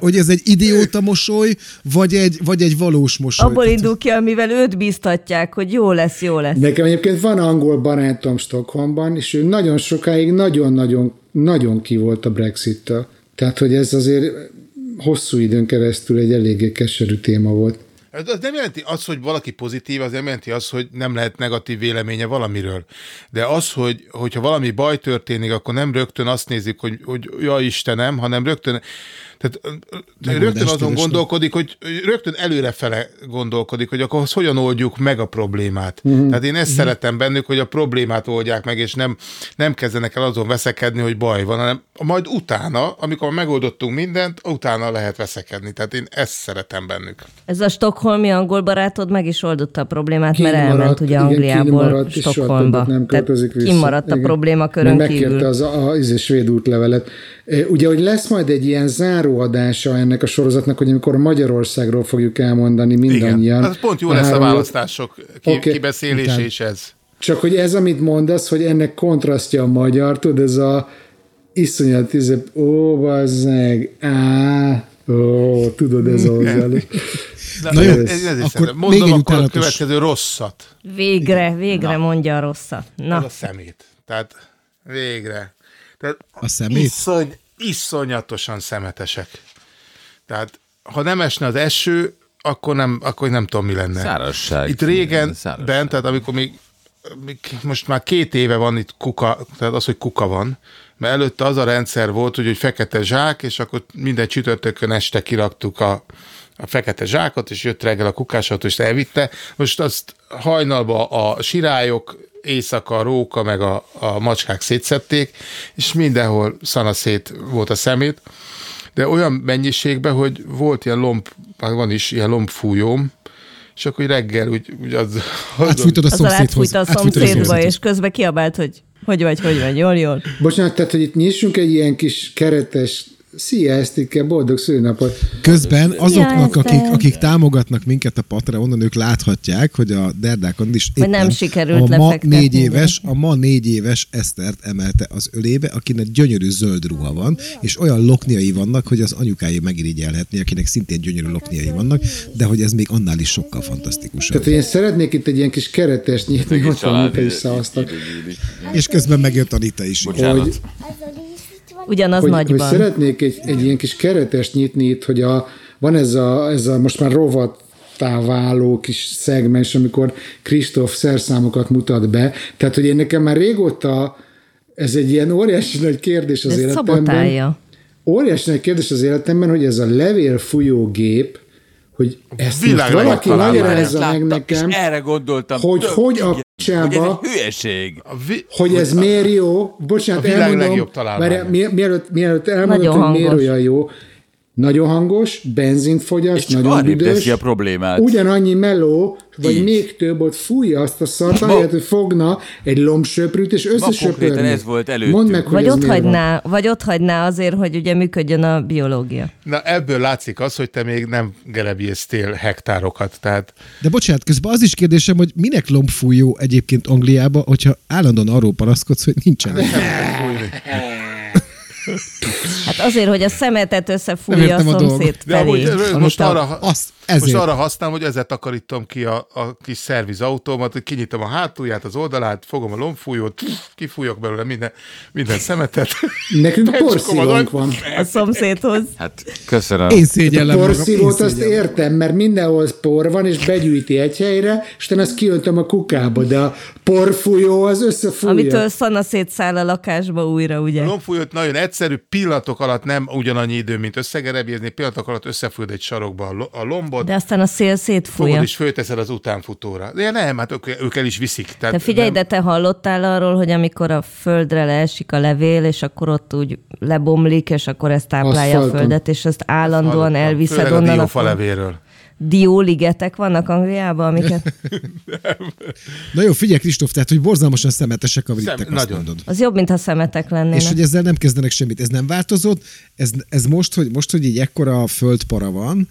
hogy, ez, egy, idióta mosoly, vagy egy, vagy egy valós mosoly. Abból indul ki, amivel őt biztatják, hogy jó lesz, jó lesz. Nekem egyébként van angol barátom Stockholmban, és ő nagyon sokáig nagyon-nagyon nagyon ki volt a Brexit-től. Tehát, hogy ez azért hosszú időn keresztül egy eléggé keserű téma volt. Az nem jelenti az, hogy valaki pozitív, az nem jelenti az, hogy nem lehet negatív véleménye valamiről. De az, hogy, hogyha valami baj történik, akkor nem rögtön azt nézik, hogy, hogy ja Istenem, hanem rögtön tehát rögtön azon gondolkodik, hogy rögtön előrefele gondolkodik, hogy akkor hogyan oldjuk meg a problémát. Uh-huh. Tehát én ezt uh-huh. szeretem bennük, hogy a problémát oldják meg, és nem, nem kezdenek el azon veszekedni, hogy baj van, hanem majd utána, amikor megoldottunk mindent, utána lehet veszekedni. Tehát én ezt szeretem bennük. Ez a stokholmi angol barátod meg is oldotta a problémát, kín mert maradt, elment ugye Angliából igen, Stockholmba. Nem költözik vissza. Kimaradt a probléma körön kívül. Megkérte az a, a, a svéd útlevelet. Ugye, hogy lesz majd egy ilyen záróadása ennek a sorozatnak, hogy amikor Magyarországról fogjuk elmondani mindannyian. Igen, az pont jó lesz a választások ki, okay. kibeszélés és ez. Csak hogy ez, amit mondasz, hogy ennek kontrasztja a magyar, tudod, ez a iszonyat, ez a, ó, bazzeg, á, ó, tudod, ez a hozzáállás. Na, Na jó, ez, ez, ez akkor Mondom még egy akkor a következő rosszat. Végre, végre Na. mondja a rosszat. Na. Ez a szemét. Tehát végre. Tehát a szemét? Iszony, iszonyatosan szemetesek. Tehát ha nem esne az eső, akkor nem, akkor nem tudom, mi lenne. Szárasság. Itt régen Szárasság. bent, tehát amikor még, még most már két éve van itt kuka, tehát az, hogy kuka van, mert előtte az a rendszer volt, hogy, hogy fekete zsák, és akkor minden csütörtökön este kiraktuk a, a fekete zsákot, és jött reggel a kukásat, és elvitte. Most azt hajnalba a sirályok éjszaka a róka meg a, a macskák szétszették, és mindenhol szanaszét volt a szemét, de olyan mennyiségben, hogy volt ilyen lomb, van is ilyen lombfújóm, és akkor reggel úgy, úgy az... Átfújtad a szomszédhoz. a szomszédba, és közben kiabált, hogy hogy vagy, hogy vagy, jól, jól. Bocsánat, tehát, hogy itt nyissunk egy ilyen kis keretes Szia, Esztike, boldog szülnapot! Közben azoknak, akik, akik támogatnak minket a Patreonon, ők láthatják, hogy a Derdákon is éppen nem sikerült a ma négy éves, a ma négy éves Esztert emelte az ölébe, akinek gyönyörű zöld ruha van, és olyan lokniai vannak, hogy az anyukája megirigyelhetni, akinek szintén gyönyörű lokniai vannak, de hogy ez még annál is sokkal fantasztikusabb. Tehát én szeretnék itt egy ilyen kis keretes nyitni, hogy van, És közben megjött Anita is. Bocsánat. Hogy, Ugyanaz hogy, nagyban. Hogy szeretnék egy, egy ilyen kis keretest nyitni itt, hogy a, van ez a, ez a most már rovat váló kis szegmens, amikor Kristóf szerszámokat mutat be. Tehát, hogy én nekem már régóta ez egy ilyen óriási nagy kérdés az ez életemben. Szabotálja. Óriási nagy kérdés az életemben, hogy ez a levélfújógép, hogy ezt most valaki magyarázza meg nekem, erre gondoltam. hogy hogy a picsába, hogy ez. Vi- hogy ez miért jó, bocsánat, a elmondom, mert mielőtt, mielőtt elmondom, hogy miért olyan jó, nagyon hangos, benzint fogyaszt, nagyon büdös. a problémát. Ugyanannyi meló, vagy Így. még több, ott fújja azt a szart, ahelyett, hogy fogna egy lombsöprűt, és összesöpörni. ez volt előttünk. Mondd meg, hogy vagy, ott hagyná, vagy ott hagyná azért, hogy ugye működjön a biológia. Na ebből látszik az, hogy te még nem gerebjéztél hektárokat. Tehát... De bocsánat, közben az is kérdésem, hogy minek lombfújó egyébként Angliába, hogyha állandóan arról panaszkodsz, hogy nincsen. azért, hogy a szemetet összefújja a szomszéd felé. De most arra, azt, Ezért. Most arra használom, hogy ezzel takarítom ki a, a kis szervizautómat, hogy kinyitom a hátulját, az oldalát, fogom a lombfújót, kifújok belőle minden, minden szemetet. Nekünk porszívónk van. A szomszédhoz. Hát köszönöm. Én szégyellem A porszívót azt értem, mert mindenhol por van, és begyűjti egy helyre, és utána azt kiöntöm a kukába, de a porfújó az összefújja. Amitől szana szétszáll a lakásba újra, ugye? A lombfújót nagyon egyszerű, pillanatok alatt nem ugyanannyi idő, mint összegerebézni, pillanatok alatt összefújod egy sarokba a lombot. De aztán a szél szétfújja. Fogod és fölteszed az utánfutóra. De nem, hát ők, ők el is viszik. Tehát de figyelj, nem... de te hallottál arról, hogy amikor a földre leesik a levél, és akkor ott úgy lebomlik, és akkor ez táplálja a földet, és ezt állandóan elviszed onnan. A levéről dióligetek vannak Angliában, amiket... Na jó, figyelj Kristóf, tehát, hogy borzalmasan szemetesek a britek, Szem, azt nagyon. mondod. Az jobb, mintha szemetek lennének. És hogy ezzel nem kezdenek semmit. Ez nem változott, ez, ez most, hogy, most, hogy így ekkora földpara van,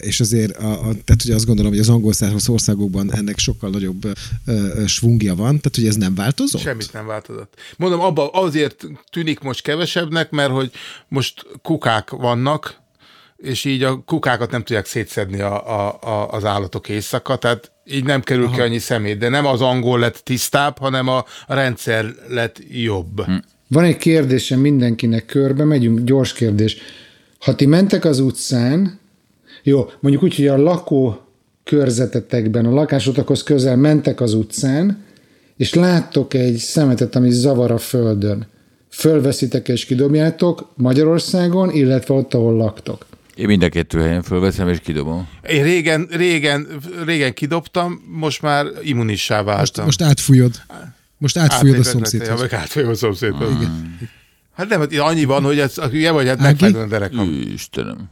és azért, a, a, tehát hogy azt gondolom, hogy az angol országokban ennek sokkal nagyobb uh, svungja van, tehát hogy ez nem változott? Semmit nem változott. Mondom, abba azért tűnik most kevesebbnek, mert hogy most kukák vannak, és így a kukákat nem tudják szétszedni a, a, a, az állatok éjszaka, tehát így nem kerül Aha. ki annyi szemét, de nem az angol lett tisztább, hanem a, a rendszer lett jobb. Hm. Van egy kérdésem mindenkinek körbe, megyünk, gyors kérdés. Ha ti mentek az utcán, jó, mondjuk úgy, hogy a lakó körzetetekben, a lakásotokhoz közel mentek az utcán, és láttok egy szemetet, ami zavar a földön. Fölveszitek és kidobjátok Magyarországon, illetve ott, ahol laktok. Én mind a kettő helyen fölveszem és kidobom. Én régen, régen, régen kidobtam, most már immunissá váltam. Most, most átfújod. Most átfújod a szomszédhoz. Ja, meg átfújod a szomszédhoz. Mm. Igen. Hát nem, annyi van, hogy ez, ugye vagy, hát megfedőn a derekam. Istenem.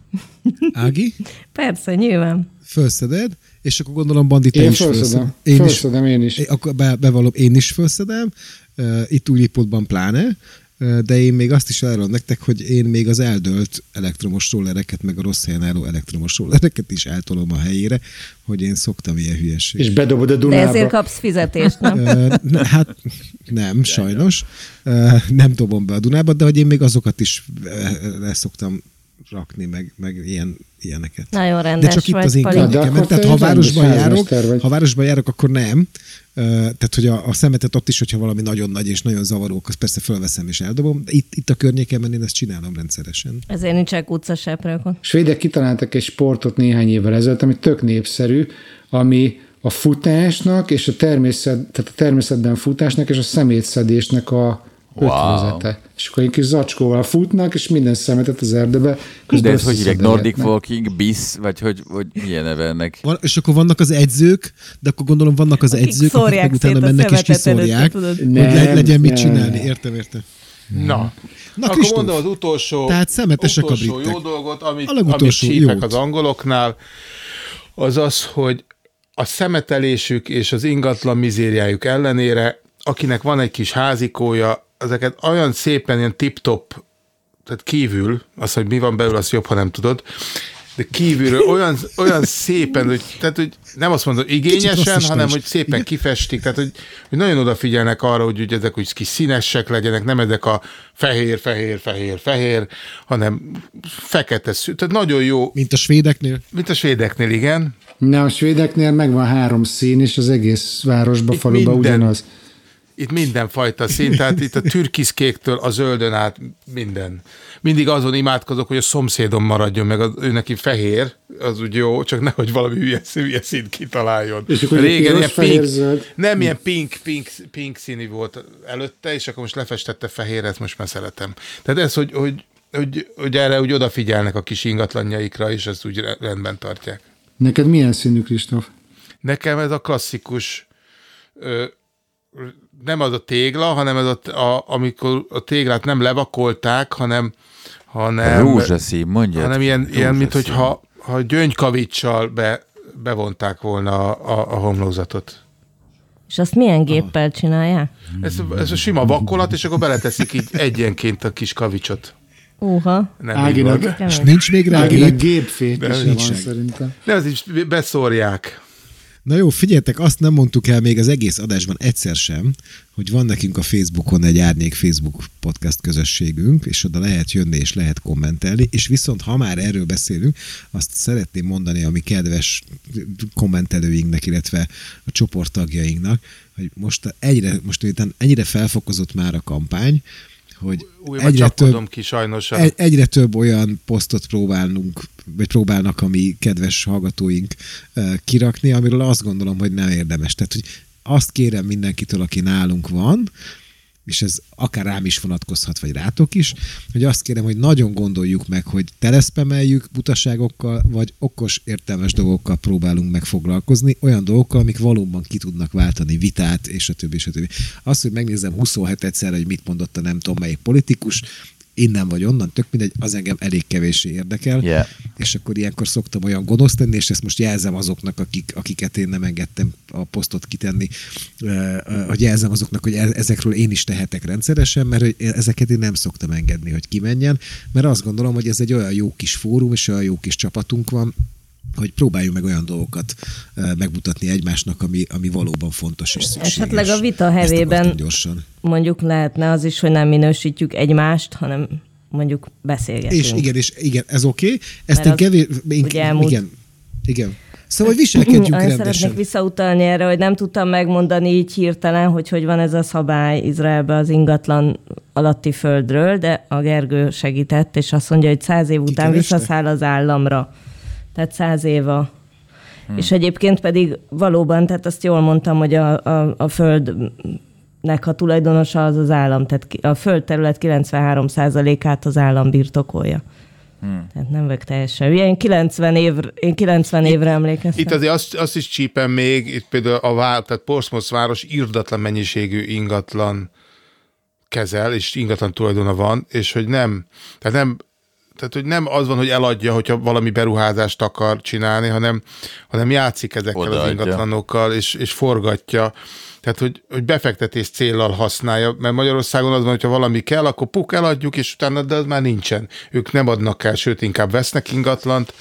Ági? Persze, nyilván. Fölszeded, és akkor gondolom bandit én is felszedem. Én felszedem, én is. Akkor be, bevallom, én is felszedem, itt újipotban pláne, de én még azt is elrom nektek, hogy én még az eldölt elektromos rollereket, meg a rossz helyen álló elektromos rollereket is eltolom a helyére, hogy én szoktam ilyen hülyességet. És bedobod a Dunába. De ezért kapsz fizetést, nem? hát nem, sajnos. Nem dobom be a Dunába, de hogy én még azokat is leszoktam rakni, meg, meg ilyen, ilyeneket. Nagyon rendes De csak itt vagy, az én környékemen. Tehát ha városban járok, ha városban járok, akkor nem. Tehát, hogy a, a szemetet ott is, hogyha valami nagyon nagy és nagyon zavaró, azt persze fölveszem és eldobom. De itt, itt a környékemen én ezt csinálom rendszeresen. Ezért nincsenek utcaseprők. Svédek kitaláltak egy sportot néhány évvel ezelőtt, ami tök népszerű, ami a futásnak és a természet, tehát a természetben futásnak és a szemétszedésnek a Wow. És akkor egy kis zacskóval futnak, és minden szemetet az erdőbe. De ez hogy hívják? Nordic Walking, BIS, vagy hogy, hogy milyen neve ennek? Van, és akkor vannak az edzők, de akkor gondolom vannak az edzők, akik meg utána mennek és kiszórják, hogy nem, legyen mit csinálni. Értem, értem. Na, Na akkor Kristóf, mondom az utolsó, tehát szemetesek utolsó a jó dolgot, amit, amit sípek az angoloknál, az az, hogy a szemetelésük és az ingatlan mizériájuk ellenére, akinek van egy kis házikója, ezeket olyan szépen, ilyen tip-top, tehát kívül, az, hogy mi van belül, az jobb, ha nem tudod, de kívülről olyan, olyan szépen, hogy, tehát, hogy nem azt mondom igényesen, hanem hogy szépen Igen. kifestik, tehát hogy, hogy nagyon odafigyelnek arra, hogy, hogy ezek úgy kis színesek legyenek, nem ezek a fehér, fehér, fehér, fehér, hanem fekete szű, tehát nagyon jó. Mint a svédeknél? Mint a svédeknél, igen. Ne, a svédeknél megvan három szín, és az egész városba, faluba minden, ugyanaz itt mindenfajta szín, tehát itt a türkiszkéktől a zöldön át minden. Mindig azon imádkozok, hogy a szomszédom maradjon, meg az, ő neki fehér, az úgy jó, csak nehogy valami hülye, hülye kitaláljon. És akkor Régen ilyen pink, nem ilyen pink, pink, pink színű volt előtte, és akkor most lefestette fehér, ezt most már szeretem. Tehát ez, hogy, hogy, hogy, hogy erre úgy odafigyelnek a kis ingatlanjaikra, és ezt úgy rendben tartják. Neked milyen színű, Kristóf? Nekem ez a klasszikus ö, nem az a tégla, hanem ez a, a, amikor a téglát nem levakolták, hanem hanem, Rózsaszín, mondja. Hanem ilyen, ilyen mint hogyha ha gyöngykavicsal be, bevonták volna a, a, a homlokzatot. És azt milyen géppel csinálják? Ez, ez a sima vakolat, és akkor beleteszik így egyenként a kis kavicsot. Uha. Nem Áginak. És nincs még rá Áginak gép? van szerintem. De az is beszórják. Na jó, figyeljetek, azt nem mondtuk el még az egész adásban egyszer sem, hogy van nekünk a Facebookon egy árnyék Facebook podcast közösségünk, és oda lehet jönni és lehet kommentelni, és viszont ha már erről beszélünk, azt szeretném mondani a mi kedves kommentelőinknek, illetve a csoporttagjainknak, hogy most egyre, most ennyire felfokozott már a kampány, hogy Újra egyre több, ki sajnos. Egy, egyre több olyan posztot próbálnunk, vagy próbálnak a mi kedves hallgatóink kirakni, amiről azt gondolom, hogy nem érdemes. Tehát, hogy azt kérem mindenkitől, aki nálunk van, és ez akár rám is vonatkozhat, vagy rátok is, hogy azt kérem, hogy nagyon gondoljuk meg, hogy teleszpemeljük butaságokkal, vagy okos, értelmes dolgokkal próbálunk megfoglalkozni, olyan dolgokkal, amik valóban ki tudnak váltani vitát, és a többi, és a többi. Az, hogy megnézem 27 egyszer, hogy mit mondott a nem tudom melyik politikus, innen vagy onnan, tök mindegy, az engem elég kevéssé érdekel, yeah. és akkor ilyenkor szoktam olyan gonosz tenni, és ezt most jelzem azoknak, akik, akiket én nem engedtem a posztot kitenni, hogy jelzem azoknak, hogy e, ezekről én is tehetek rendszeresen, mert ezeket én nem szoktam engedni, hogy kimenjen, mert azt gondolom, hogy ez egy olyan jó kis fórum, és olyan jó kis csapatunk van, hogy próbáljunk meg olyan dolgokat megmutatni egymásnak, ami, ami valóban fontos és szükséges. Esetleg a vita hevében gyorsan. mondjuk lehetne az is, hogy nem minősítjük egymást, hanem mondjuk beszélgetünk. És igen, és igen, ez oké. Okay. Ezt én kevés... Igen, igen. Szóval, hogy viselkedjünk rendesen. Szeretnék visszautalni erre, hogy nem tudtam megmondani így hirtelen, hogy hogy van ez a szabály Izraelben az ingatlan alatti földről, de a Gergő segített, és azt mondja, hogy száz év után visszaszáll az államra tehát száz éva. Hmm. És egyébként pedig valóban, tehát azt jól mondtam, hogy a, a, a földnek a tulajdonosa az az állam, tehát a föld terület 93%-át az állam birtokolja. Hmm. Tehát nem vagyok teljesen hülye. Én 90, év, én 90 évre emlékeztem. Itt azért azt, azt is csípem még, itt például a vár, tehát Portsmouth város irdatlan mennyiségű ingatlan kezel, és ingatlan tulajdona van, és hogy nem, tehát nem tehát, hogy nem az van, hogy eladja, hogyha valami beruházást akar csinálni, hanem, hanem játszik ezekkel Odaadja. az ingatlanokkal, és, és forgatja. Tehát, hogy, hogy befektetés céllal használja, mert Magyarországon az van, hogyha valami kell, akkor puk, eladjuk, és utána, de az már nincsen. Ők nem adnak el, sőt, inkább vesznek ingatlant,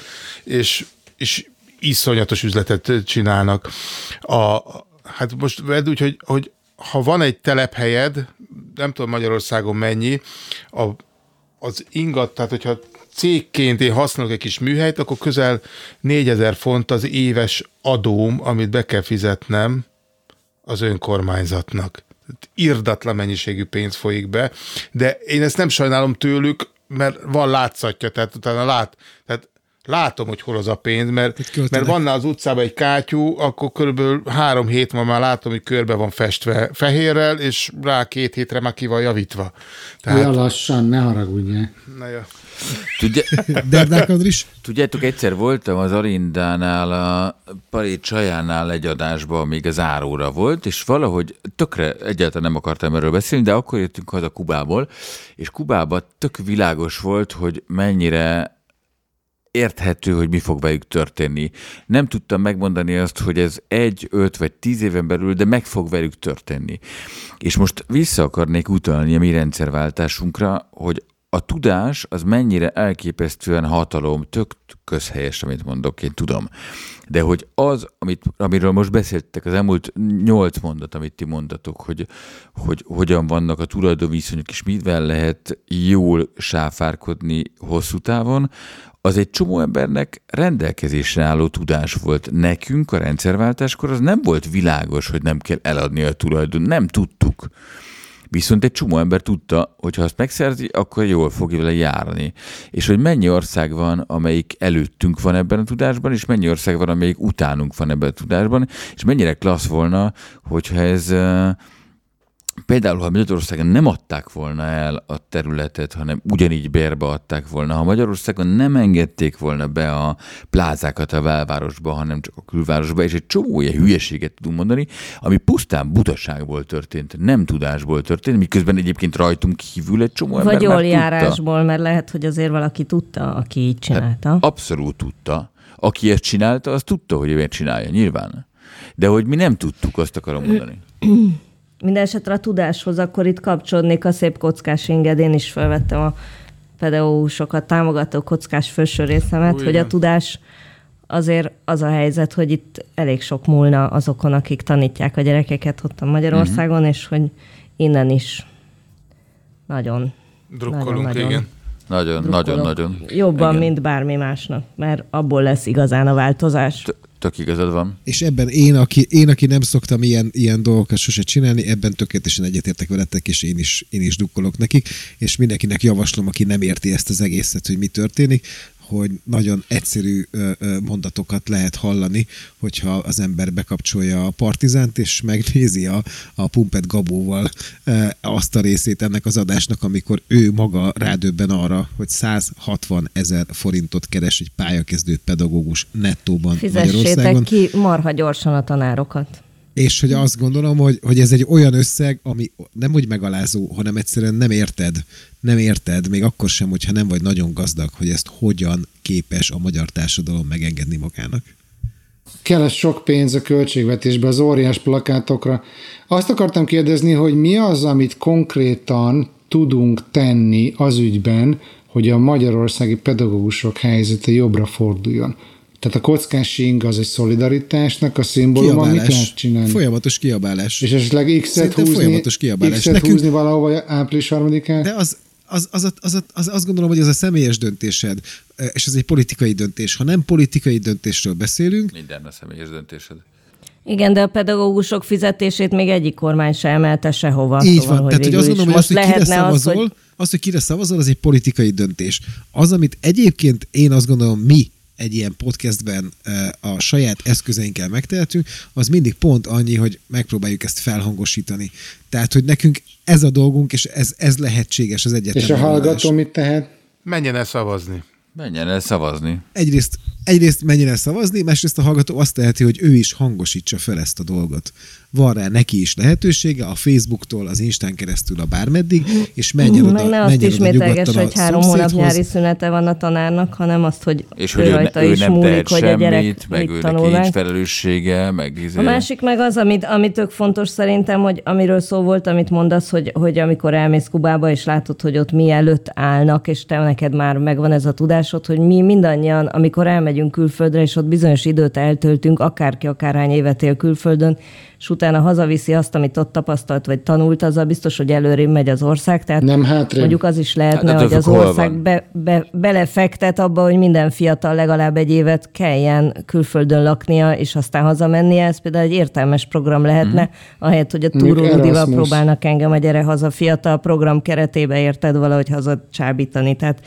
és, és iszonyatos üzletet csinálnak. A, hát most vedd úgy, hogy, hogy ha van egy telephelyed, nem tudom Magyarországon mennyi, a az ingat, tehát hogyha cégként én használok egy kis műhelyt, akkor közel 4000 font az éves adóm, amit be kell fizetnem az önkormányzatnak. Irdatlan mennyiségű pénz folyik be, de én ezt nem sajnálom tőlük, mert van látszatja, tehát utána lát, tehát látom, hogy hol az a pénz, mert, mert van az utcában egy kátyú, akkor körülbelül három hét ma már látom, hogy körbe van festve fehérrel, és rá két hétre már ki van javítva. Tehát... Olyan lassan, ne haragudj. Na jó. Tudja... is? Tudjátok, egyszer voltam az Arindánál, a Pari Csajánál egy adásban, még az áróra volt, és valahogy tökre egyáltalán nem akartam erről beszélni, de akkor jöttünk haza Kubából, és Kubában tök világos volt, hogy mennyire érthető, hogy mi fog velük történni. Nem tudtam megmondani azt, hogy ez egy, öt vagy tíz éven belül, de meg fog velük történni. És most vissza akarnék utalni a mi rendszerváltásunkra, hogy a tudás az mennyire elképesztően hatalom, tök közhelyes, amit mondok, én tudom. De hogy az, amit, amiről most beszéltek, az elmúlt nyolc mondat, amit ti mondatok, hogy, hogy hogyan vannak a tulajdonviszonyok, és mivel lehet jól sáfárkodni hosszú távon, az egy csomó embernek rendelkezésre álló tudás volt. Nekünk a rendszerváltáskor az nem volt világos, hogy nem kell eladni a tulajdon, nem tudtuk. Viszont egy csomó ember tudta, hogy ha azt megszerzi, akkor jól fog vele járni. És hogy mennyi ország van, amelyik előttünk van ebben a tudásban, és mennyi ország van, amelyik utánunk van ebben a tudásban, és mennyire klassz volna, hogyha ez Például, ha Magyarországon nem adták volna el a területet, hanem ugyanígy bérbe adták volna, ha Magyarországon nem engedték volna be a plázákat a belvárosba, hanem csak a külvárosba, és egy csomó ilyen hülyeséget tudunk mondani, ami pusztán butaságból történt, nem tudásból történt, miközben egyébként rajtunk kívül egy csomó ember Vagy jól járásból, mert lehet, hogy azért valaki tudta, aki így csinálta. Hát abszolút tudta. Aki ezt csinálta, az tudta, hogy ő csinálja, nyilván. De hogy mi nem tudtuk, azt akarom mondani. minden esetre a tudáshoz akkor itt kapcsolódnék a szép kockás inged. Én is felvettem a pedagógusokat támogató kockás felső részemet, Új, hogy a tudás azért az a helyzet, hogy itt elég sok múlna azokon, akik tanítják a gyerekeket ott a Magyarországon, uh-huh. és hogy innen is nagyon Drukkolunk, nagyon, igen. Nagyon, nagyon, nagyon. Jobban, igen. mint bármi másnak, mert abból lesz igazán a változás. Tök igazad van. És ebben én, aki, én, aki nem szoktam ilyen, ilyen dolgokat sose csinálni, ebben tökéletesen egyetértek veletek, és én is, én is dukkolok nekik, és mindenkinek javaslom, aki nem érti ezt az egészet, hogy mi történik, hogy nagyon egyszerű mondatokat lehet hallani, hogyha az ember bekapcsolja a partizánt, és megnézi a, a Pumpet Gabóval azt a részét ennek az adásnak, amikor ő maga rádöbben arra, hogy 160 ezer forintot keres egy pályakezdő pedagógus nettóban Fizessétek Magyarországon. ki marha gyorsan a tanárokat és hogy azt gondolom, hogy, hogy ez egy olyan összeg, ami nem úgy megalázó, hanem egyszerűen nem érted, nem érted, még akkor sem, hogyha nem vagy nagyon gazdag, hogy ezt hogyan képes a magyar társadalom megengedni magának. Kell ez sok pénz a költségvetésbe, az óriás plakátokra. Azt akartam kérdezni, hogy mi az, amit konkrétan tudunk tenni az ügyben, hogy a magyarországi pedagógusok helyzete jobbra forduljon. Tehát a kockás ing az egy szolidaritásnak a szimbóluma, mit lehet csinálni? Folyamatos kiabálás. És esetleg X-et húzni, folyamatos kiabálás. X-et Nekünk... húzni valahova április harmadikán? De az, az, az, az, az, az, azt gondolom, hogy ez a személyes döntésed, és ez egy politikai döntés. Ha nem politikai döntésről beszélünk... Minden a személyes döntésed. Igen, de a pedagógusok fizetését még egyik kormány se emelte sehova. Így szóval, van, tehát hogy azt gondolom, hogy az, hogy kire szavazol, az, hogy... az, hogy kire szavazol, az egy politikai döntés. Az, amit egyébként én azt gondolom, mi egy ilyen podcastben a saját eszközeinkkel megtehetünk, az mindig pont annyi, hogy megpróbáljuk ezt felhangosítani. Tehát, hogy nekünk ez a dolgunk, és ez, ez lehetséges az egyetlen. És a hallgató mit tehet? Menjen el szavazni. Menjen el szavazni. Egyrészt, egyrészt menjen el szavazni, másrészt a hallgató azt teheti, hogy ő is hangosítsa fel ezt a dolgot van rá neki is lehetősége, a Facebooktól, az Instán keresztül a bármeddig, és menjen oda, Meg ne azt ismételges, hogy három hónap nyári szünete van a tanárnak, hanem azt, hogy és hogy ő, rajta ő is nem múlik, hogy a gyerek meg mit ő tanul meg. felelőssége, meg izé. A másik meg az, amit, amit tök fontos szerintem, hogy amiről szó volt, amit mondasz, hogy, hogy amikor elmész Kubába, és látod, hogy ott mi előtt állnak, és te neked már megvan ez a tudásod, hogy mi mindannyian, amikor elmegyünk külföldre, és ott bizonyos időt eltöltünk, akárki akárhány évet él külföldön, és utána hazaviszi azt, amit ott tapasztalt, vagy tanult, azzal biztos, hogy előrébb megy az ország. Tehát nem hátrébb. Mondjuk az is lehetne, hát, hogy az ország be, be, belefektet abba, hogy minden fiatal legalább egy évet kelljen külföldön laknia, és aztán hazamennie. Ez például egy értelmes program lehetne, mm. ahelyett, hogy a túródival próbálnak engem a gyere haza fiatal program keretébe érted valahogy haza csábítani. Tehát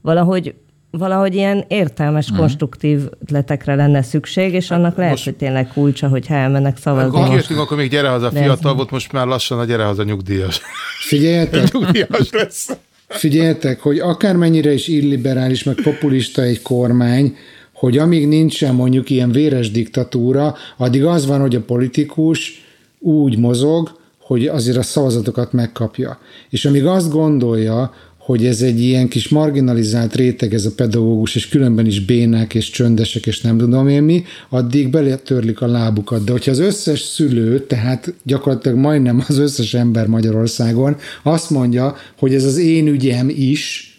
valahogy valahogy ilyen értelmes, mm. konstruktív ötletekre lenne szükség, és annak lehet, most... hogy tényleg kulcsa, hogy elmennek szavazni. Akkor kijöttünk, akkor még gyere haza fiatal volt, most már lassan a gyere haza nyugdíjas. Figyeljetek! nyugdíjas lesz. Figyeljetek, hogy akármennyire is illiberális, meg populista egy kormány, hogy amíg nincsen mondjuk ilyen véres diktatúra, addig az van, hogy a politikus úgy mozog, hogy azért a szavazatokat megkapja. És amíg azt gondolja, hogy ez egy ilyen kis marginalizált réteg ez a pedagógus, és különben is bénák és csöndesek, és nem tudom én mi, addig beletörlik a lábukat. De hogyha az összes szülő, tehát gyakorlatilag majdnem az összes ember Magyarországon azt mondja, hogy ez az én ügyem is,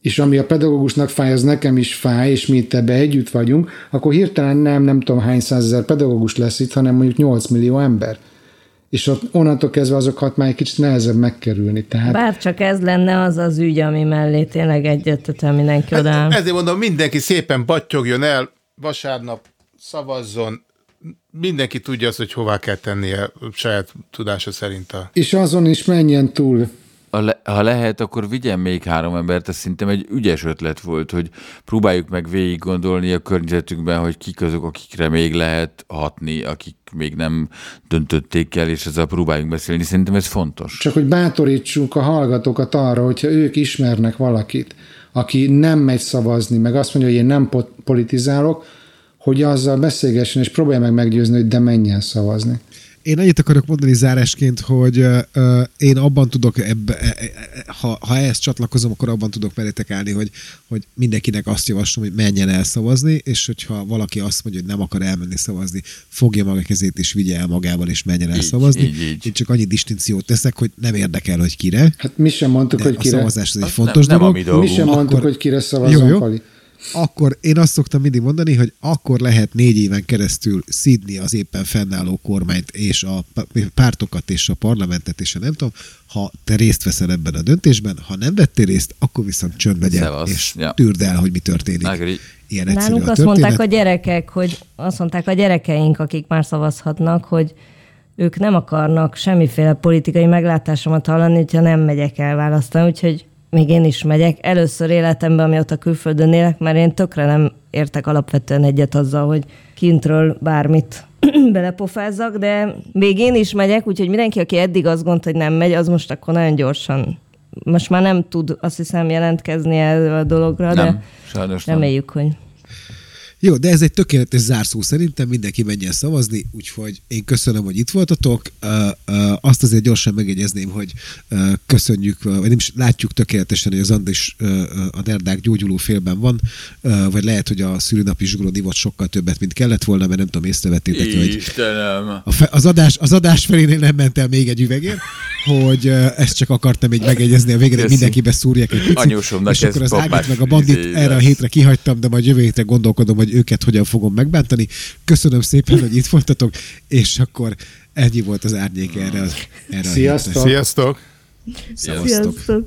és ami a pedagógusnak fáj, az nekem is fáj, és mi itt ebbe együtt vagyunk, akkor hirtelen nem, nem tudom hány százezer pedagógus lesz itt, hanem mondjuk 8 millió ember és ott onnantól kezdve azokat már egy kicsit nehezebb megkerülni. Tehát... Bár csak ez lenne az az ügy, ami mellé tényleg egyetetem mindenki oda. Hát ezért mondom, mindenki szépen battyogjon el, vasárnap szavazzon, mindenki tudja azt, hogy hová kell tennie saját tudása szerint. A... És azon is menjen túl le, ha lehet, akkor vigyen még három embert, ez szerintem egy ügyes ötlet volt, hogy próbáljuk meg végig gondolni a környezetünkben, hogy kik azok, akikre még lehet hatni, akik még nem döntötték el, és ezzel próbáljunk beszélni. Szerintem ez fontos. Csak hogy bátorítsuk a hallgatókat arra, hogyha ők ismernek valakit, aki nem megy szavazni, meg azt mondja, hogy én nem politizálok, hogy azzal beszélgessen, és próbálja meg meggyőzni, hogy de menjen szavazni. Én annyit akarok mondani zárásként, hogy uh, én abban tudok, ebbe, e, e, e, ha, ha ehhez csatlakozom, akkor abban tudok merétek állni, hogy, hogy mindenkinek azt javaslom, hogy menjen el szavazni, és hogyha valaki azt mondja, hogy nem akar elmenni szavazni, fogja maga kezét és vigye el magával, és menjen el így, szavazni. Így, így. Én csak annyi distinkciót teszek, hogy nem érdekel, hogy kire. Hát mi sem mondtuk, hogy kire. A szavazás az egy fontos nem, dolog. Nem mi sem mondtuk, akkor... hogy kire szavazom, jó, jó. Pali. Akkor én azt szoktam mindig mondani, hogy akkor lehet négy éven keresztül szídni az éppen fennálló kormányt és a pártokat és a parlamentet és a nem tudom, ha te részt veszel ebben a döntésben, ha nem vettél részt, akkor viszont csönd legyen, Szevasz. és ja. tűrd el, hogy mi történik. Ágri. Ilyen Nálunk azt mondták a gyerekek, hogy azt mondták a gyerekeink, akik már szavazhatnak, hogy ők nem akarnak semmiféle politikai meglátásomat hallani, hogyha nem megyek el választani, úgyhogy még én is megyek. Először életemben, amióta külföldön élek, mert én tökre nem értek alapvetően egyet azzal, hogy kintről bármit belepofázzak, de még én is megyek, úgyhogy mindenki, aki eddig azt gondolta, hogy nem megy, az most akkor nagyon gyorsan most már nem tud azt hiszem jelentkezni el a dologra, nem, de sajnos reméljük, nem. hogy jó, de ez egy tökéletes zárszó szerintem, mindenki menjen szavazni, úgyhogy én köszönöm, hogy itt voltatok. Azt azért gyorsan megjegyezném, hogy köszönjük, vagy nem is látjuk tökéletesen, hogy az Andis a Nerdák gyógyuló félben van, vagy lehet, hogy a szülinapi zsugrón ivott sokkal többet, mint kellett volna, mert nem tudom, észrevettétek, hogy az adás, az adás felénél nem ment el még egy üvegért, hogy ezt csak akartam még megjegyezni, a végre mindenkibe szúrják egy picit, és akkor az Ágit meg a bandit izé, erre a hétre kihagytam, de majd jövő hétre gondolkodom, hogy hogy őket hogyan fogom megbántani. Köszönöm szépen, hogy itt voltatok, és akkor ennyi volt az árnyék erre, erre Sziasztok! a Sziasztok! Sziasztok! Sziasztok.